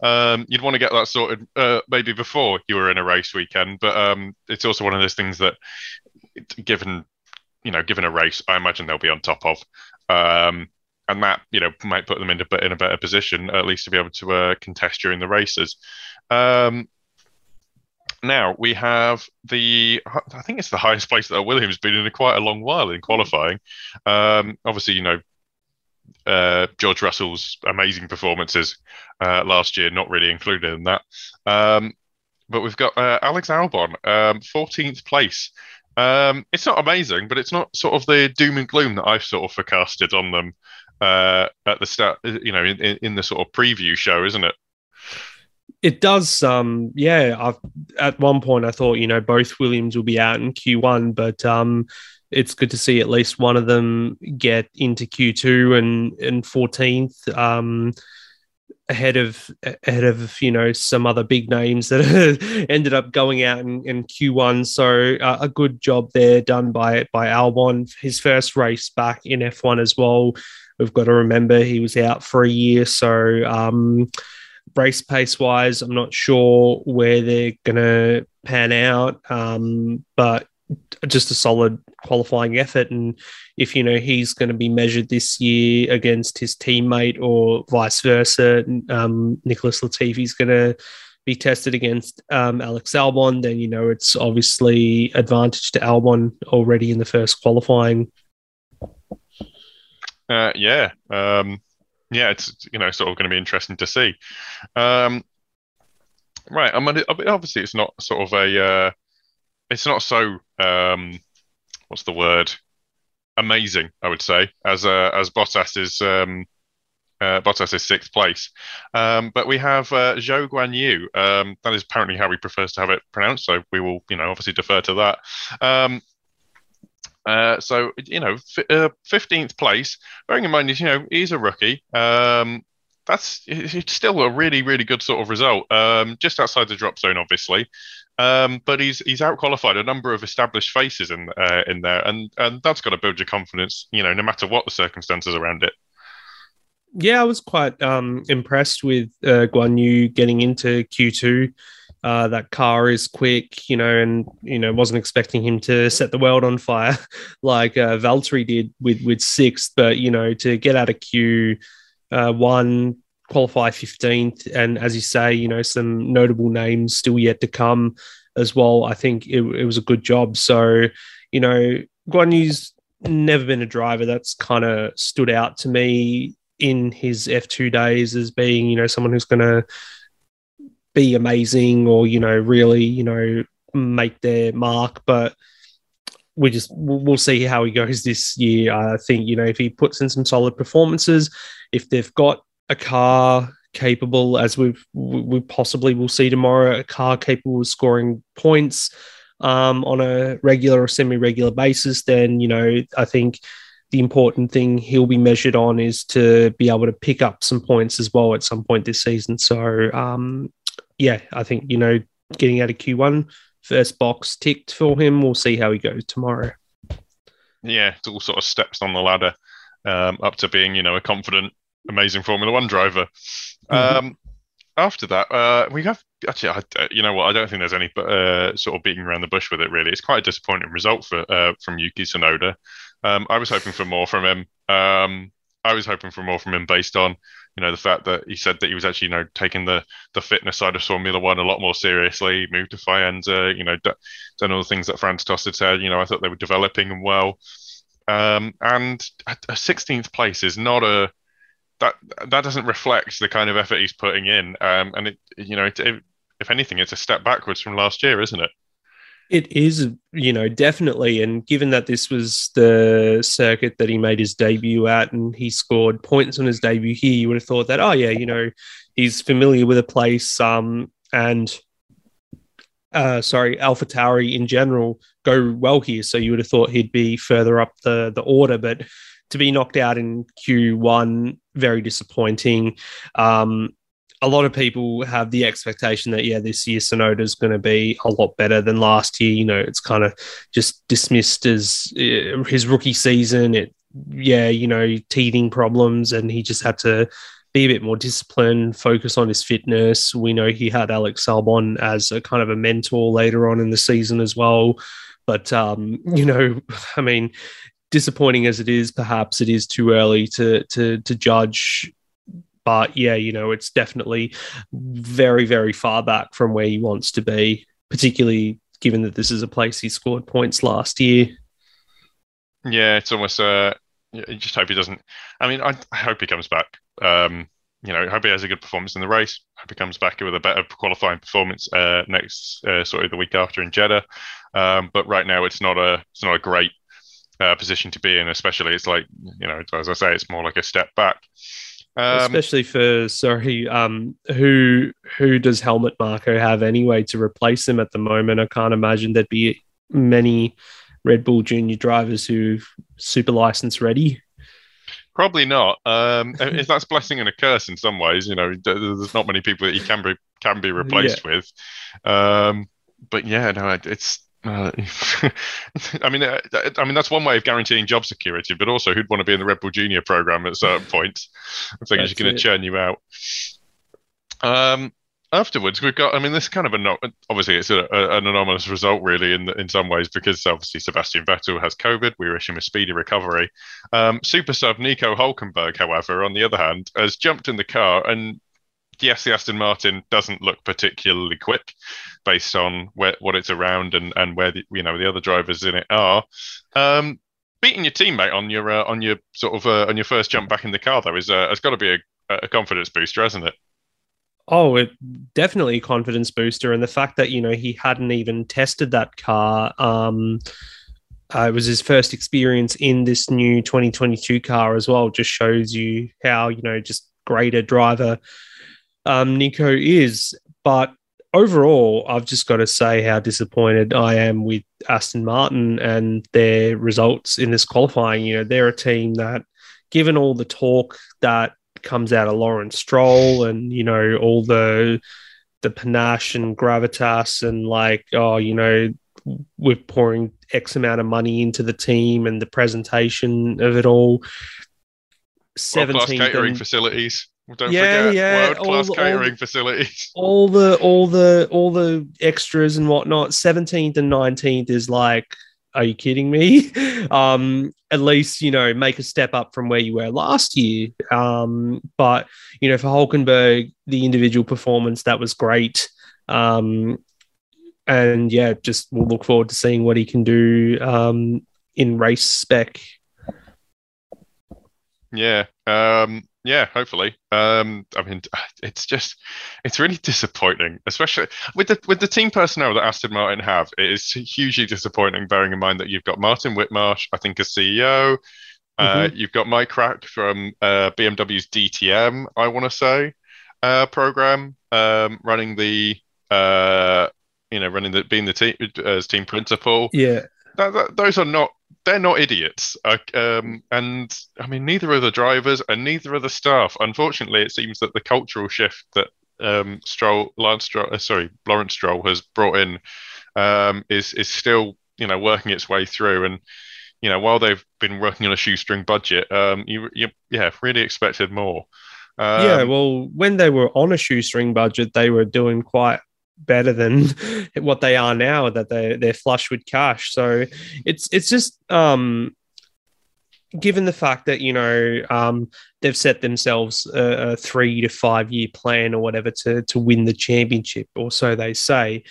Um, you'd want to get that sorted uh, maybe before you were in a race weekend, but um, it's also one of those things that, given you know, given a race, I imagine they'll be on top of. Um, and that you know might put them in a, in a better position at least to be able to uh, contest during the races. Um, now we have the I think it's the highest place that Williams been in a quite a long while in qualifying. Um, obviously, you know uh, George Russell's amazing performances uh, last year not really included in that. Um, but we've got uh, Alex Albon, um, 14th place. Um, it's not amazing, but it's not sort of the doom and gloom that I've sort of forecasted on them uh, at the start, you know, in, in the sort of preview show, isn't it? It does. Um, yeah, I've, at one point I thought you know both Williams will be out in Q1, but um, it's good to see at least one of them get into Q2 and and 14th. Um, ahead of ahead of you know some other big names that ended up going out in, in Q1. So uh, a good job there done by by Albon. His first race back in F1 as well. We've got to remember he was out for a year, so um, race pace wise, I'm not sure where they're going to pan out, um, but just a solid qualifying effort. And if you know he's going to be measured this year against his teammate or vice versa, um, Nicholas Latifi's going to be tested against um, Alex Albon, then you know it's obviously advantage to Albon already in the first qualifying uh, yeah, um, yeah, it's you know sort of going to be interesting to see. Um, right, I mean, obviously it's not sort of a, uh, it's not so um, what's the word? Amazing, I would say, as uh, as Bottas is um, uh, Bottas is sixth place. Um, but we have uh, Zhou Guan Yu. Um, that is apparently how he prefers to have it pronounced. So we will, you know, obviously defer to that. Um, uh, so you know, uh, fifteenth place. Bearing in mind, you know, he's a rookie. Um, that's it's still a really, really good sort of result. Um, just outside the drop zone, obviously. Um, but he's he's out qualified a number of established faces in uh, in there, and and that's got to build your confidence. You know, no matter what the circumstances around it. Yeah, I was quite um, impressed with uh, Guan Yu getting into Q two. Uh, that car is quick, you know, and you know wasn't expecting him to set the world on fire like uh, Valtteri did with with sixth, but you know to get out of Q uh, one, qualify fifteenth, and as you say, you know some notable names still yet to come as well. I think it, it was a good job. So you know Guan Yu's never been a driver that's kind of stood out to me in his F2 days as being, you know, someone who's going to be amazing or you know really you know make their mark but we just we'll see how he goes this year i think you know if he puts in some solid performances if they've got a car capable as we've we possibly will see tomorrow a car capable of scoring points um, on a regular or semi-regular basis then you know i think the important thing he'll be measured on is to be able to pick up some points as well at some point this season so um, yeah, I think, you know, getting out of Q1, first box ticked for him. We'll see how he goes tomorrow. Yeah, it's all sort of steps on the ladder um, up to being, you know, a confident, amazing Formula One driver. Mm-hmm. Um, after that, uh, we have actually, I, you know what? I don't think there's any uh, sort of beating around the bush with it. Really, it's quite a disappointing result for uh, from Yuki Tsunoda. Um, I was hoping for more from him. Um, I was hoping for more from him based on you know the fact that he said that he was actually you know taking the the fitness side of Formula One a lot more seriously. Moved to Faenza, you know, d- done all the things that Franz Tost had said. You know, I thought they were developing well. Um, and a 16th place is not a that that doesn't reflect the kind of effort he's putting in. Um, and it you know it, it, if anything, it's a step backwards from last year, isn't it? It is, you know, definitely. And given that this was the circuit that he made his debut at and he scored points on his debut here, you would have thought that, oh, yeah, you know, he's familiar with a place. Um, and, uh, sorry, AlphaTauri in general go well here. So you would have thought he'd be further up the, the order. But to be knocked out in Q1, very disappointing. Um, a lot of people have the expectation that yeah, this year Tsunoda is going to be a lot better than last year. You know, it's kind of just dismissed as uh, his rookie season. It yeah, you know, teething problems, and he just had to be a bit more disciplined, focus on his fitness. We know he had Alex Albon as a kind of a mentor later on in the season as well. But um, you know, I mean, disappointing as it is, perhaps it is too early to to to judge. But yeah, you know, it's definitely very, very far back from where he wants to be, particularly given that this is a place he scored points last year. Yeah, it's almost uh you just hope he doesn't I mean I, I hope he comes back. Um you know, hope he has a good performance in the race. Hope he comes back with a better qualifying performance uh, next, uh, sort of the week after in Jeddah. Um, but right now, it's not a it's not a great uh, position to be in. Especially, it's like you know, as I say, it's more like a step back. Um, Especially for sorry, um, who who does Helmut Marko have anyway to replace him at the moment? I can't imagine there'd be many Red Bull Junior drivers who super license ready. Probably not. Um, if that's blessing and a curse in some ways, you know, there's not many people that you can be can be replaced yeah. with. Um, but yeah, no, it's. Uh, I mean, uh, I mean that's one way of guaranteeing job security, but also who'd want to be in the Red Bull Junior program at a certain points? I think it's going to churn you out. Um, afterwards we've got i mean this is kind of a obviously it's a, a, an anomalous result really in in some ways because obviously sebastian vettel has covid we wish him a speedy recovery um, super sub nico hulkenberg however on the other hand has jumped in the car and yes the aston martin doesn't look particularly quick based on where, what it's around and and where the, you know the other drivers in it are um, beating your teammate on your uh, on your sort of uh, on your first jump back in the car though is uh, has got to be a, a confidence booster hasn't it Oh, it definitely a confidence booster, and the fact that you know he hadn't even tested that car. Um, uh, it was his first experience in this new 2022 car as well. Just shows you how you know just greater driver um, Nico is. But overall, I've just got to say how disappointed I am with Aston Martin and their results in this qualifying. You know, they're a team that, given all the talk that comes out of Lawrence Stroll and you know all the the panache and gravitas and like oh you know we're pouring X amount of money into the team and the presentation of it all. Seventeen catering facilities. Don't yeah, forget yeah, world class catering all, facilities. All the all the all the extras and whatnot. Seventeenth and nineteenth is like are you kidding me? um, at least, you know, make a step up from where you were last year. Um, but, you know, for Hulkenberg, the individual performance, that was great. Um, and yeah, just we'll look forward to seeing what he can do um, in race spec. Yeah. Um, yeah, hopefully. Um, I mean, it's just it's really disappointing, especially with the with the team personnel that Aston Martin have. It is hugely disappointing, bearing in mind that you've got Martin Whitmarsh, I think, as CEO. Uh, mm-hmm. you've got Mike Krack from uh, BMW's DTM, I want to say, uh, program um, running the uh, you know running the being the team as team principal. Yeah, that, that, those are not they're not idiots. Uh, um, and I mean, neither are the drivers and neither are the staff. Unfortunately, it seems that the cultural shift that um, Stroll, Lance Stroll, uh, sorry, Lawrence Stroll has brought in um, is is still you know working its way through. And you know, while they've been working on a shoestring budget, um, you, you yeah really expected more. yeah, um, well, when they were on a shoestring budget, they were doing quite better than what they are now that they they're flush with cash so it's it's just um given the fact that you know um, they've set themselves a, a, three to five year plan or whatever to to win the championship, or so they say.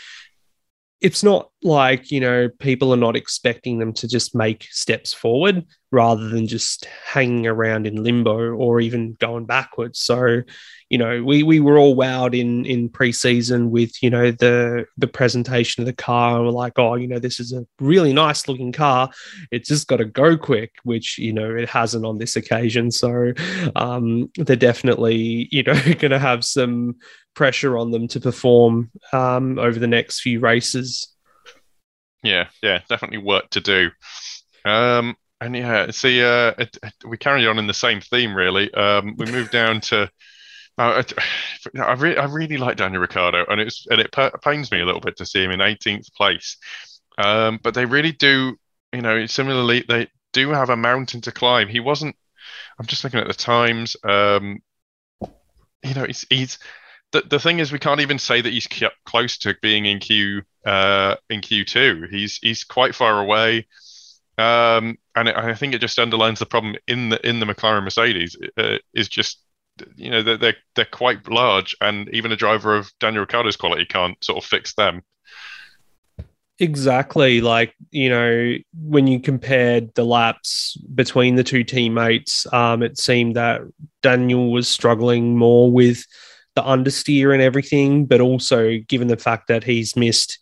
It's not like you know people are not expecting them to just make steps forward rather than just hanging around in limbo or even going backwards. So, you know, we we were all wowed in in preseason with you know the the presentation of the car. And we're like, oh, you know, this is a really nice looking car. It's just got to go quick, which you know it hasn't on this occasion. So, um, they're definitely you know going to have some pressure on them to perform um, over the next few races. Yeah, yeah, definitely work to do. Um, and yeah, see, uh, it, we carry on in the same theme, really. Um, we move down to. Uh, I, re- I really like Daniel Ricciardo, and it's and it pains me a little bit to see him in 18th place. Um, but they really do, you know, similarly, they do have a mountain to climb. He wasn't. I'm just looking at the times. Um, you know, he's he's the, the thing is, we can't even say that he's close to being in Q uh, in Q two. He's he's quite far away, um, and it, I think it just underlines the problem in the in the McLaren Mercedes uh, is just you know they're, they're quite large, and even a driver of Daniel Ricciardo's quality can't sort of fix them. Exactly. Like, you know, when you compared the laps between the two teammates, um, it seemed that Daniel was struggling more with the understeer and everything, but also given the fact that he's missed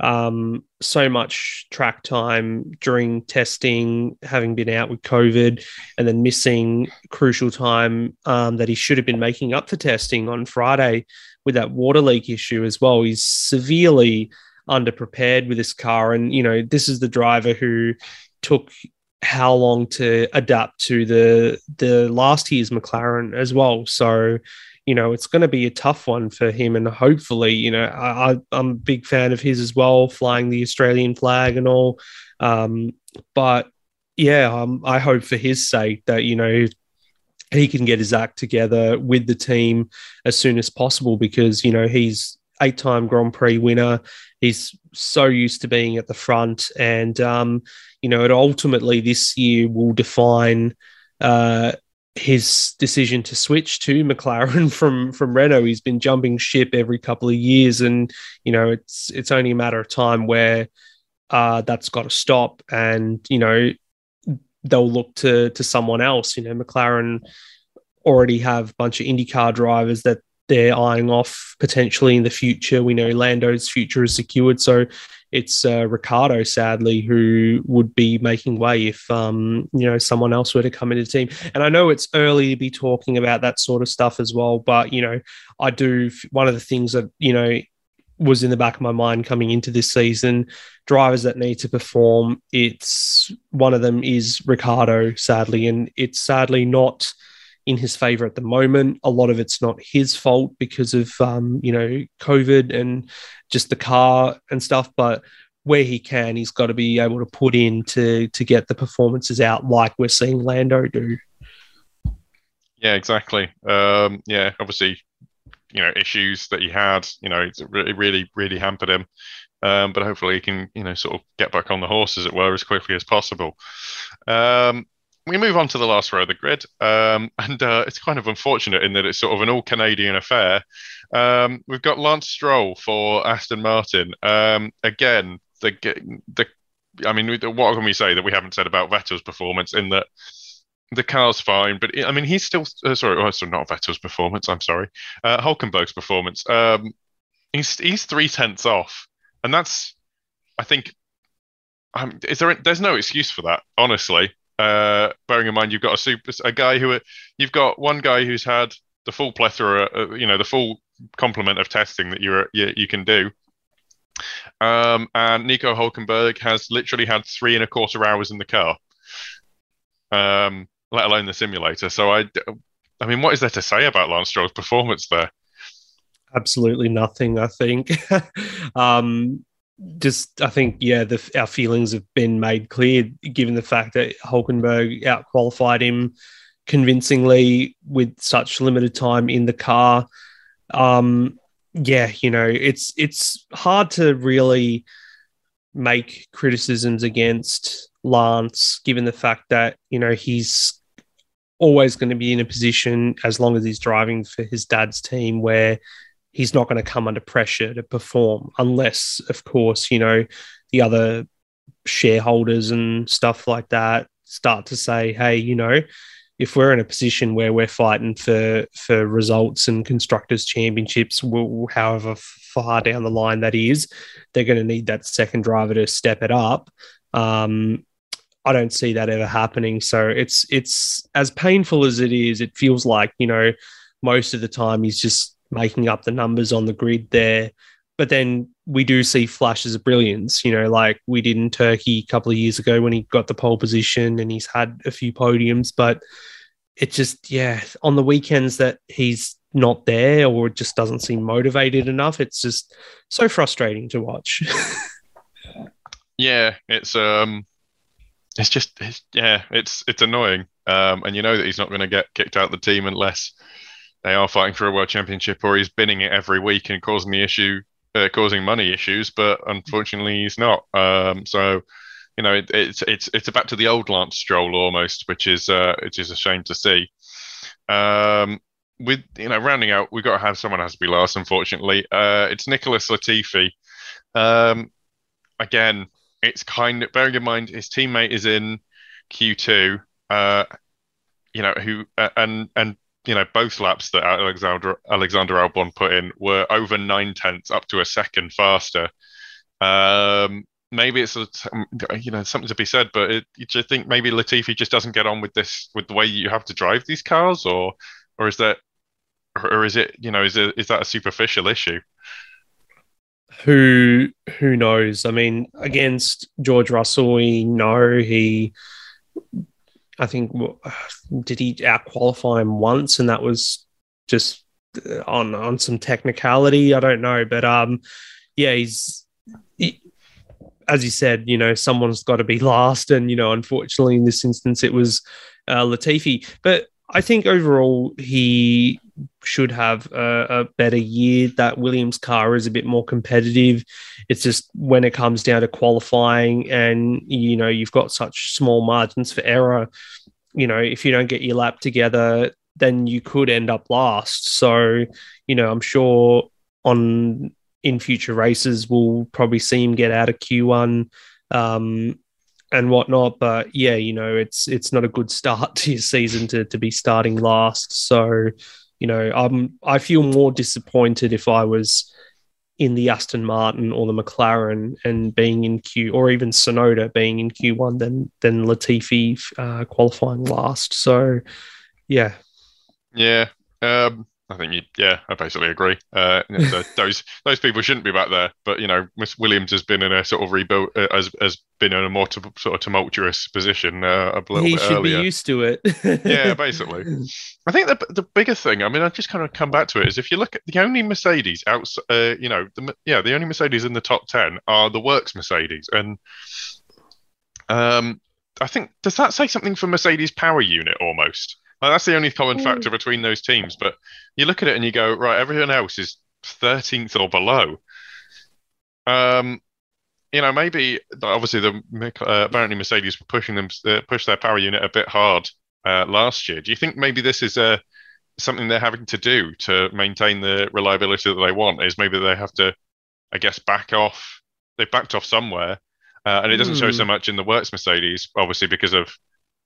um, so much track time during testing, having been out with COVID, and then missing crucial time um, that he should have been making up for testing on Friday with that water leak issue as well. He's severely underprepared with this car. And, you know, this is the driver who took how long to adapt to the the last year's McLaren as well. So you know, it's going to be a tough one for him. And hopefully, you know, I, am a big fan of his as well, flying the Australian flag and all. Um, but yeah, um, I hope for his sake that, you know, he can get his act together with the team as soon as possible because, you know, he's eight time Grand Prix winner. He's so used to being at the front. And, um, you know, it ultimately this year will define. Uh, his decision to switch to McLaren from from Renault. He's been jumping ship every couple of years, and you know it's it's only a matter of time where uh, that's got to stop, and you know they'll look to to someone else. You know, McLaren already have a bunch of IndyCar drivers that they're eyeing off potentially in the future. We know Lando's future is secured, so it's uh, Ricciardo, sadly, who would be making way if um, you know someone else were to come into the team. And I know it's early to be talking about that sort of stuff as well, but you know, I do. One of the things that you know was in the back of my mind coming into this season, drivers that need to perform. It's one of them is Ricciardo, sadly, and it's sadly not in his favor at the moment. A lot of it's not his fault because of um, you know COVID and just the car and stuff, but where he can, he's got to be able to put in to to get the performances out like we're seeing Lando do. Yeah, exactly. Um, yeah, obviously, you know, issues that he had, you know, it really, really hampered him. Um, but hopefully he can, you know, sort of get back on the horse, as it were, as quickly as possible. Um, we move on to the last row of the grid, um, and uh, it's kind of unfortunate in that it's sort of an all Canadian affair. Um, we've got Lance Stroll for Aston Martin. Um, again, the the I mean, what can we say that we haven't said about Vettel's performance? In that the car's fine, but I mean, he's still uh, sorry, oh, sorry, not Vettel's performance. I'm sorry, uh, Hulkenberg's performance. Um, he's he's three tenths off, and that's I think. Um, is there? There's no excuse for that, honestly. Uh, bearing in mind you've got a super a guy who you've got one guy who's had the full plethora, uh, you know, the full complement of testing that you're you, you can do. Um, and Nico Hulkenberg has literally had three and a quarter hours in the car, um, let alone the simulator. So I, I mean, what is there to say about Lance Stroll's performance there? Absolutely nothing. I think. um, just I think yeah, the, our feelings have been made clear given the fact that Hulkenberg outqualified him convincingly with such limited time in the car. Um, yeah, you know, it's it's hard to really make criticisms against Lance given the fact that you know he's always going to be in a position as long as he's driving for his dad's team where he's not going to come under pressure to perform unless, of course, you know, the other shareholders and stuff like that start to say, hey, you know, if we're in a position where we're fighting for for results and constructors championships, however far down the line that is, they're going to need that second driver to step it up. Um, I don't see that ever happening. So it's it's as painful as it is. It feels like you know most of the time he's just making up the numbers on the grid there. But then we do see flashes of brilliance, you know, like we did in Turkey a couple of years ago when he got the pole position and he's had a few podiums. But it just, yeah, on the weekends that he's not there or just doesn't seem motivated enough, it's just so frustrating to watch. yeah, it's um, it's just it's, yeah, it's it's annoying. Um, and you know that he's not going to get kicked out the team unless they are fighting for a world championship, or he's binning it every week and causing the issue, uh, causing money issues. But unfortunately, he's not. Um, so you know, it, it's it's it's back to the old Lance Stroll almost, which is uh, which is a shame to see. Um, with you know, rounding out, we've got to have someone has to be last. Unfortunately, uh, it's Nicholas Latifi. Um, again, it's kind of bearing in mind his teammate is in Q2. Uh, you know who uh, and and you know both laps that Alexander Alexander Albon put in were over nine tenths up to a second faster. Um, maybe it's a, you know something to be said, but it, you think maybe Latifi just doesn't get on with this with the way you have to drive these cars, or or is that or is it you know is it is that a superficial issue? Who who knows? I mean, against George Russell, we know he. I think did he out qualify him once, and that was just uh, on on some technicality. I don't know, but um, yeah, he's he, as you said, you know, someone's got to be last, and you know, unfortunately, in this instance, it was uh, Latifi. But I think overall, he should have a, a, better year. That Williams car is a bit more competitive. It's just when it comes down to qualifying, and you know, you've got such small margins for error. You know, if you don't get your lap together, then you could end up last. So, you know, I'm sure on in future races, we'll probably see him get out of Q1 um, and whatnot. But yeah, you know, it's it's not a good start to your season to to be starting last. So, you know, I'm I feel more disappointed if I was in the Aston Martin or the McLaren and being in Q or even Tsunoda being in Q1 than than Latifi uh, qualifying last. So, yeah. Yeah. Um, I think you, yeah, I basically agree. Uh, those those people shouldn't be back there, but you know, Miss Williams has been in a sort of rebuild, uh, has has been in a more t- sort of tumultuous position uh, a little he bit should be used to it. yeah, basically. I think the the bigger thing, I mean, I just kind of come back to it is if you look at the only Mercedes outside, uh, you know, the yeah, the only Mercedes in the top ten are the works Mercedes, and um, I think does that say something for Mercedes power unit almost? Like, that's the only common factor between those teams. But you look at it and you go, right, everyone else is 13th or below. Um, you know, maybe obviously the uh, apparently Mercedes were pushing them uh, push their power unit a bit hard uh, last year. Do you think maybe this is uh, something they're having to do to maintain the reliability that they want? Is maybe they have to, I guess, back off. They backed off somewhere, uh, and it doesn't mm. show so hmm. much in the works Mercedes, obviously because of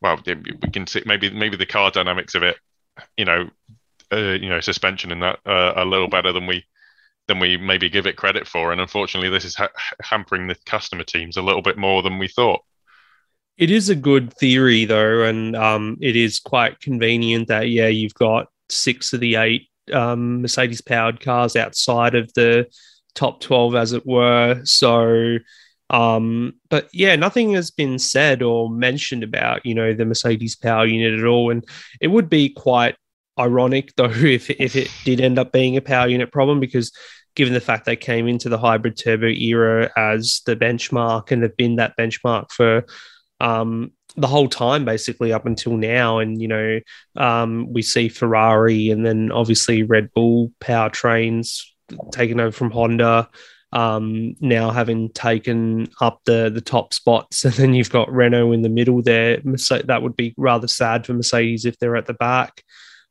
well, we can see maybe maybe the car dynamics of it, you know, uh, you know, suspension and that uh, a little better than we than we maybe give it credit for. And unfortunately, this is ha- hampering the customer teams a little bit more than we thought. It is a good theory, though, and um, it is quite convenient that yeah, you've got six of the eight um, Mercedes powered cars outside of the top twelve, as it were. So um, but yeah, nothing has been said or mentioned about you know the Mercedes power unit at all, and it would be quite ironic though if if it did end up being a power unit problem because given the fact they came into the hybrid turbo era as the benchmark and have been that benchmark for um, the whole time basically up until now. And you know um, we see ferrari and then obviously red bull powertrains taken over from honda um, now having taken up the the top spots, and then you've got Renault in the middle there. That would be rather sad for Mercedes if they're at the back,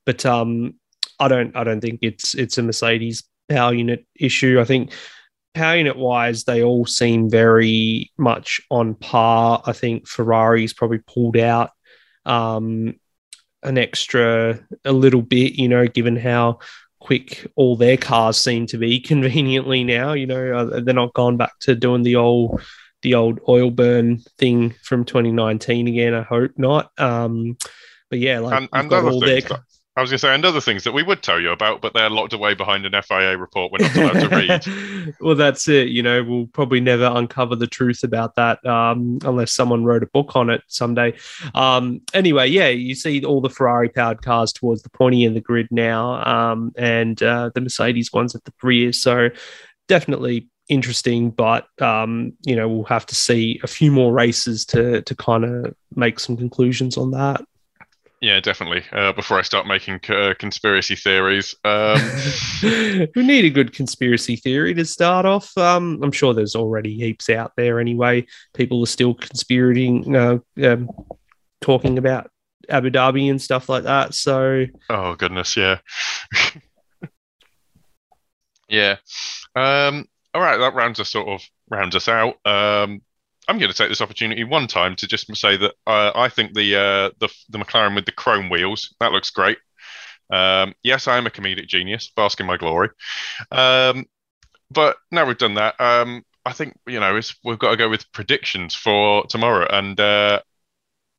but um, I don't I don't think it's it's a Mercedes power unit issue. I think power unit wise, they all seem very much on par. I think Ferrari's probably pulled out um, an extra a little bit, you know, given how quick all their cars seem to be conveniently now. You know, uh, they're not gone back to doing the old the old oil burn thing from 2019 again. I hope not. Um, but yeah, like and, and other things, their... I was going to say, and other things that we would tell you about, but they're locked away behind an FIA report we're not allowed to read. well, that's it. You know, we'll probably never uncover the truth about that um, unless someone wrote a book on it someday. Um, anyway, yeah, you see all the Ferrari powered cars towards the pointy in the grid now, um, and uh, the Mercedes ones at the rear. So definitely interesting, but um, you know, we'll have to see a few more races to to kind of make some conclusions on that. Yeah, definitely. Uh, before I start making uh, conspiracy theories, um... we need a good conspiracy theory to start off. Um, I'm sure there's already heaps out there anyway. People are still conspirating, uh, um, talking about Abu Dhabi and stuff like that. So, oh goodness, yeah, yeah. Um, all right, that rounds us sort of rounds us out. Um, I'm going to take this opportunity one time to just say that uh, I think the, uh, the the McLaren with the chrome wheels that looks great. Um, yes, I am a comedic genius, bask in my glory. Um, but now we've done that, um, I think you know we've got to go with predictions for tomorrow, and uh,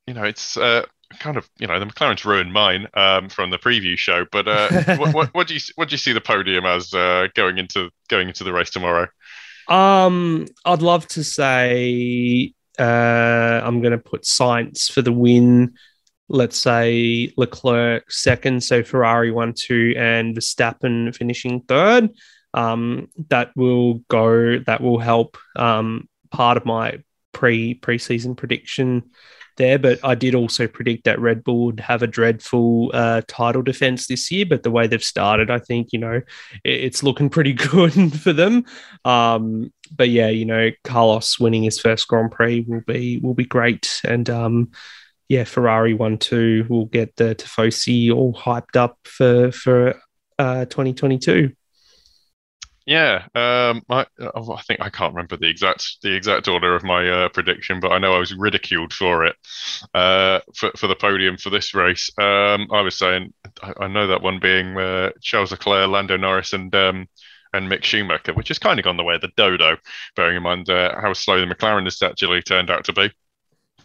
you know it's uh, kind of you know the McLaren's ruined mine um, from the preview show. But uh, what, what, what, do you what do you see the podium as uh, going into going into the race tomorrow? Um, I'd love to say uh, I'm going to put Sainz for the win. Let's say Leclerc second, so Ferrari one, two, and Verstappen finishing third. Um, that will go. That will help. Um, part of my pre preseason prediction there. But I did also predict that Red Bull would have a dreadful uh, title defense this year. But the way they've started, I think you know it's looking pretty good for them. Um, but yeah, you know Carlos winning his first Grand Prix will be will be great, and um, yeah, Ferrari one two will get the Tifosi all hyped up for for uh, 2022. Yeah, um, I, oh, I think I can't remember the exact the exact order of my uh, prediction, but I know I was ridiculed for it uh, for for the podium for this race. Um, I was saying I, I, know that one being uh, Charles Leclerc, Lando Norris, and um, and Mick Schumacher, which has kind of gone the way of the dodo, bearing in mind uh, how slow the McLaren has actually turned out to be.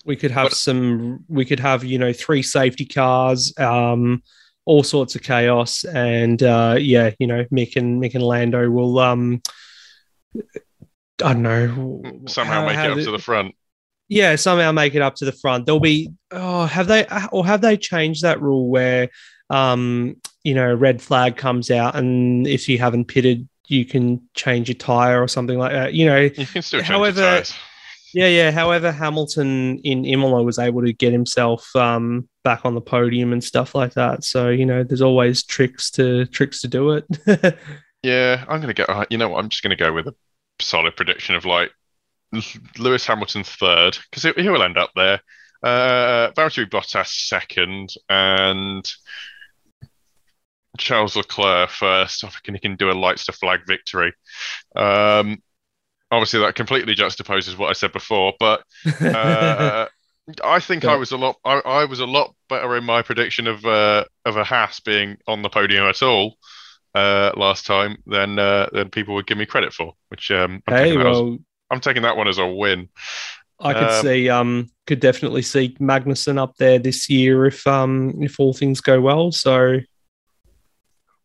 We could have but, some. We could have you know three safety cars. Um, all sorts of chaos. And uh, yeah, you know, Mick and Mick and Lando will um, I don't know somehow how, make how it up to the front. Yeah, somehow make it up to the front. There'll be oh, have they or have they changed that rule where um, you know, red flag comes out and if you haven't pitted, you can change your tire or something like that. You know, you can still however, yeah, yeah. However, Hamilton in Imola was able to get himself um, back on the podium and stuff like that. So you know, there's always tricks to tricks to do it. yeah, I'm gonna go. You know, what? I'm just gonna go with a solid prediction of like Lewis Hamilton third because he, will end up there. Uh, Valtteri Bottas second, and Charles Leclerc first. I reckon he can do a lights to flag victory. Um, obviously that completely juxtaposes what I said before, but uh, I think yeah. I was a lot I, I, was a lot better in my prediction of uh, of a Haas being on the podium at all uh, last time than uh, than people would give me credit for, which um, I'm, hey, taking well, as, I'm taking that one as a win. I could um, see um could definitely see Magnussen up there this year if um if all things go well. So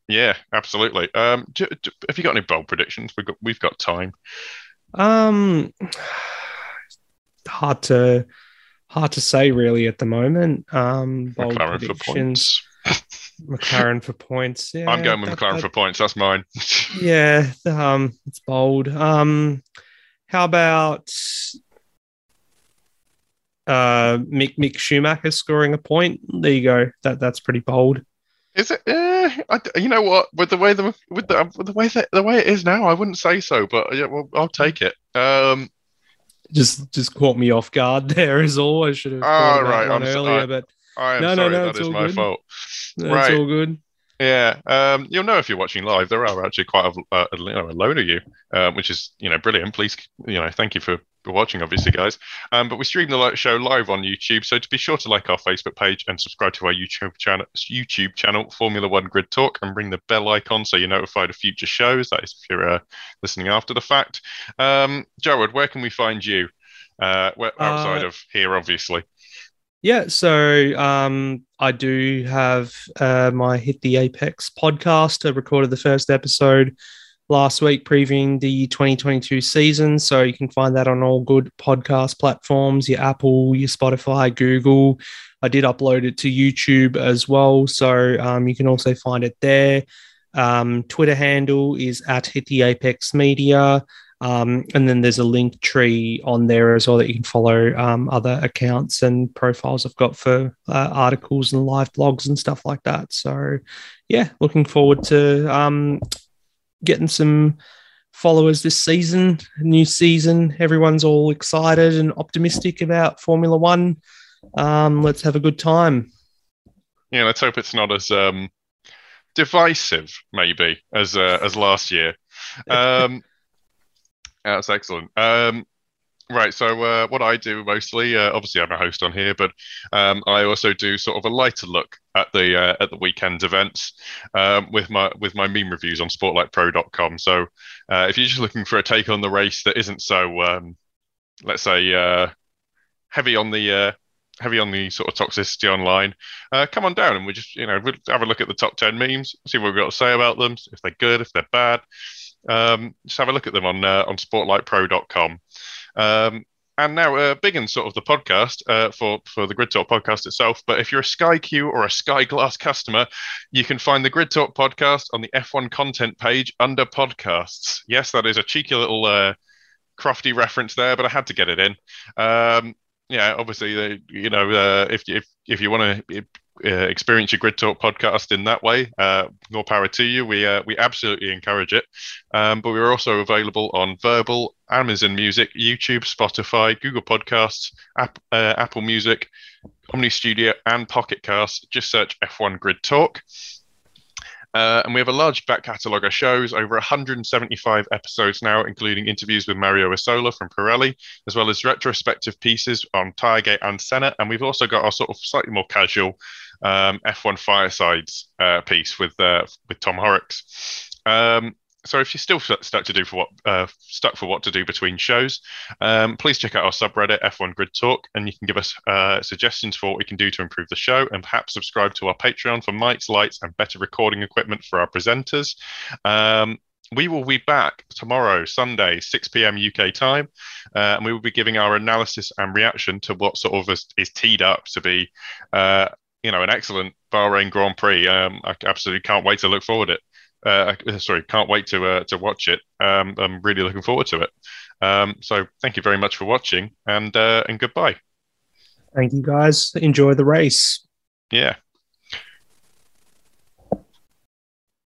yeah, absolutely. Um, do, do, have you got any bold predictions? We've got we've got time. Um, hard to hard to say really at the moment. Um, bold McLaren predictions. for points. McLaren for points. Yeah, I'm going with that, McLaren that, for points. That's mine. yeah, um, it's bold. Um, how about uh Mick Mick Schumacher scoring a point? There you go. That that's pretty bold. Is it? Uh, I, you know what? With the way the with the with the way that the way it is now, I wouldn't say so, but yeah, well, I'll take it. Um, just just caught me off guard there. Is all I should have. Oh right, one I'm earlier, I, but I am no, sorry. No, no, that is my good. fault. That's right. all good. Yeah, um, you'll know if you're watching live. There are actually quite a, a, a load of you, uh, which is you know brilliant. Please, you know, thank you for for watching, obviously, guys. Um, but we stream the show live on YouTube, so to be sure to like our Facebook page and subscribe to our YouTube channel, YouTube channel, Formula One Grid Talk, and ring the bell icon so you're notified of future shows. That is if you're uh, listening after the fact. Um, Jared, where can we find you? Uh, outside uh, of here, obviously. Yeah, so um, I do have uh, my Hit the Apex podcast. I recorded the first episode last week previewing the 2022 season. So you can find that on all good podcast platforms, your Apple, your Spotify, Google. I did upload it to YouTube as well. So um, you can also find it there. Um, Twitter handle is at Hit the Apex Media. Um, and then there's a Linktree on there as well that you can follow um, other accounts and profiles I've got for uh, articles and live blogs and stuff like that. So, yeah, looking forward to um, getting some followers this season, new season. Everyone's all excited and optimistic about Formula One. Um, let's have a good time. Yeah, let's hope it's not as um, divisive, maybe, as uh, as last year. Um, that's excellent. Um, right. So uh, what I do mostly, uh, obviously, I'm a host on here, but um, I also do sort of a lighter look at the uh, at the weekend events um, with my with my meme reviews on SportLikePro.com. So uh, if you're just looking for a take on the race that isn't so, um, let's say, uh, heavy on the uh, heavy on the sort of toxicity online, come on down and we just, you know, we'll have a look at the top 10 memes, see what we've got to say about them, if they're good, if they're bad. Um, just have a look at them on uh, on sportlikepro.com. Um, and now, uh, big in sort of the podcast uh, for for the Grid Talk podcast itself. But if you're a Sky Q or a Sky Glass customer, you can find the Grid Talk podcast on the F1 content page under podcasts. Yes, that is a cheeky little uh, crofty reference there, but I had to get it in. Um, yeah, obviously, uh, you know, uh, if if if you want to uh, experience your Grid Talk podcast in that way, uh, more power to you. We uh, we absolutely encourage it. Um, but we're also available on Verbal, Amazon Music, YouTube, Spotify, Google Podcasts, App, uh, Apple Music, Omny Studio, and Pocket Cast. Just search F1 Grid Talk. Uh, and we have a large back catalogue of shows, over 175 episodes now, including interviews with Mario Isola from Pirelli, as well as retrospective pieces on Tiregate and Senna. And we've also got our sort of slightly more casual um, F1 Firesides uh, piece with uh, with Tom Horrocks. Um, so if you're still stuck to do for what uh, stuck for what to do between shows, um, please check out our subreddit F1 Grid Talk, and you can give us uh, suggestions for what we can do to improve the show, and perhaps subscribe to our Patreon for mics, lights, and better recording equipment for our presenters. Um, we will be back tomorrow, Sunday, 6 p.m. UK time, uh, and we will be giving our analysis and reaction to what sort of is, is teed up to be, uh, you know, an excellent Bahrain Grand Prix. Um, I absolutely can't wait to look forward to it uh, sorry, can't wait to uh, to watch it. Um, I'm really looking forward to it. Um, so thank you very much for watching, and uh, and goodbye. Thank you, guys. Enjoy the race. Yeah.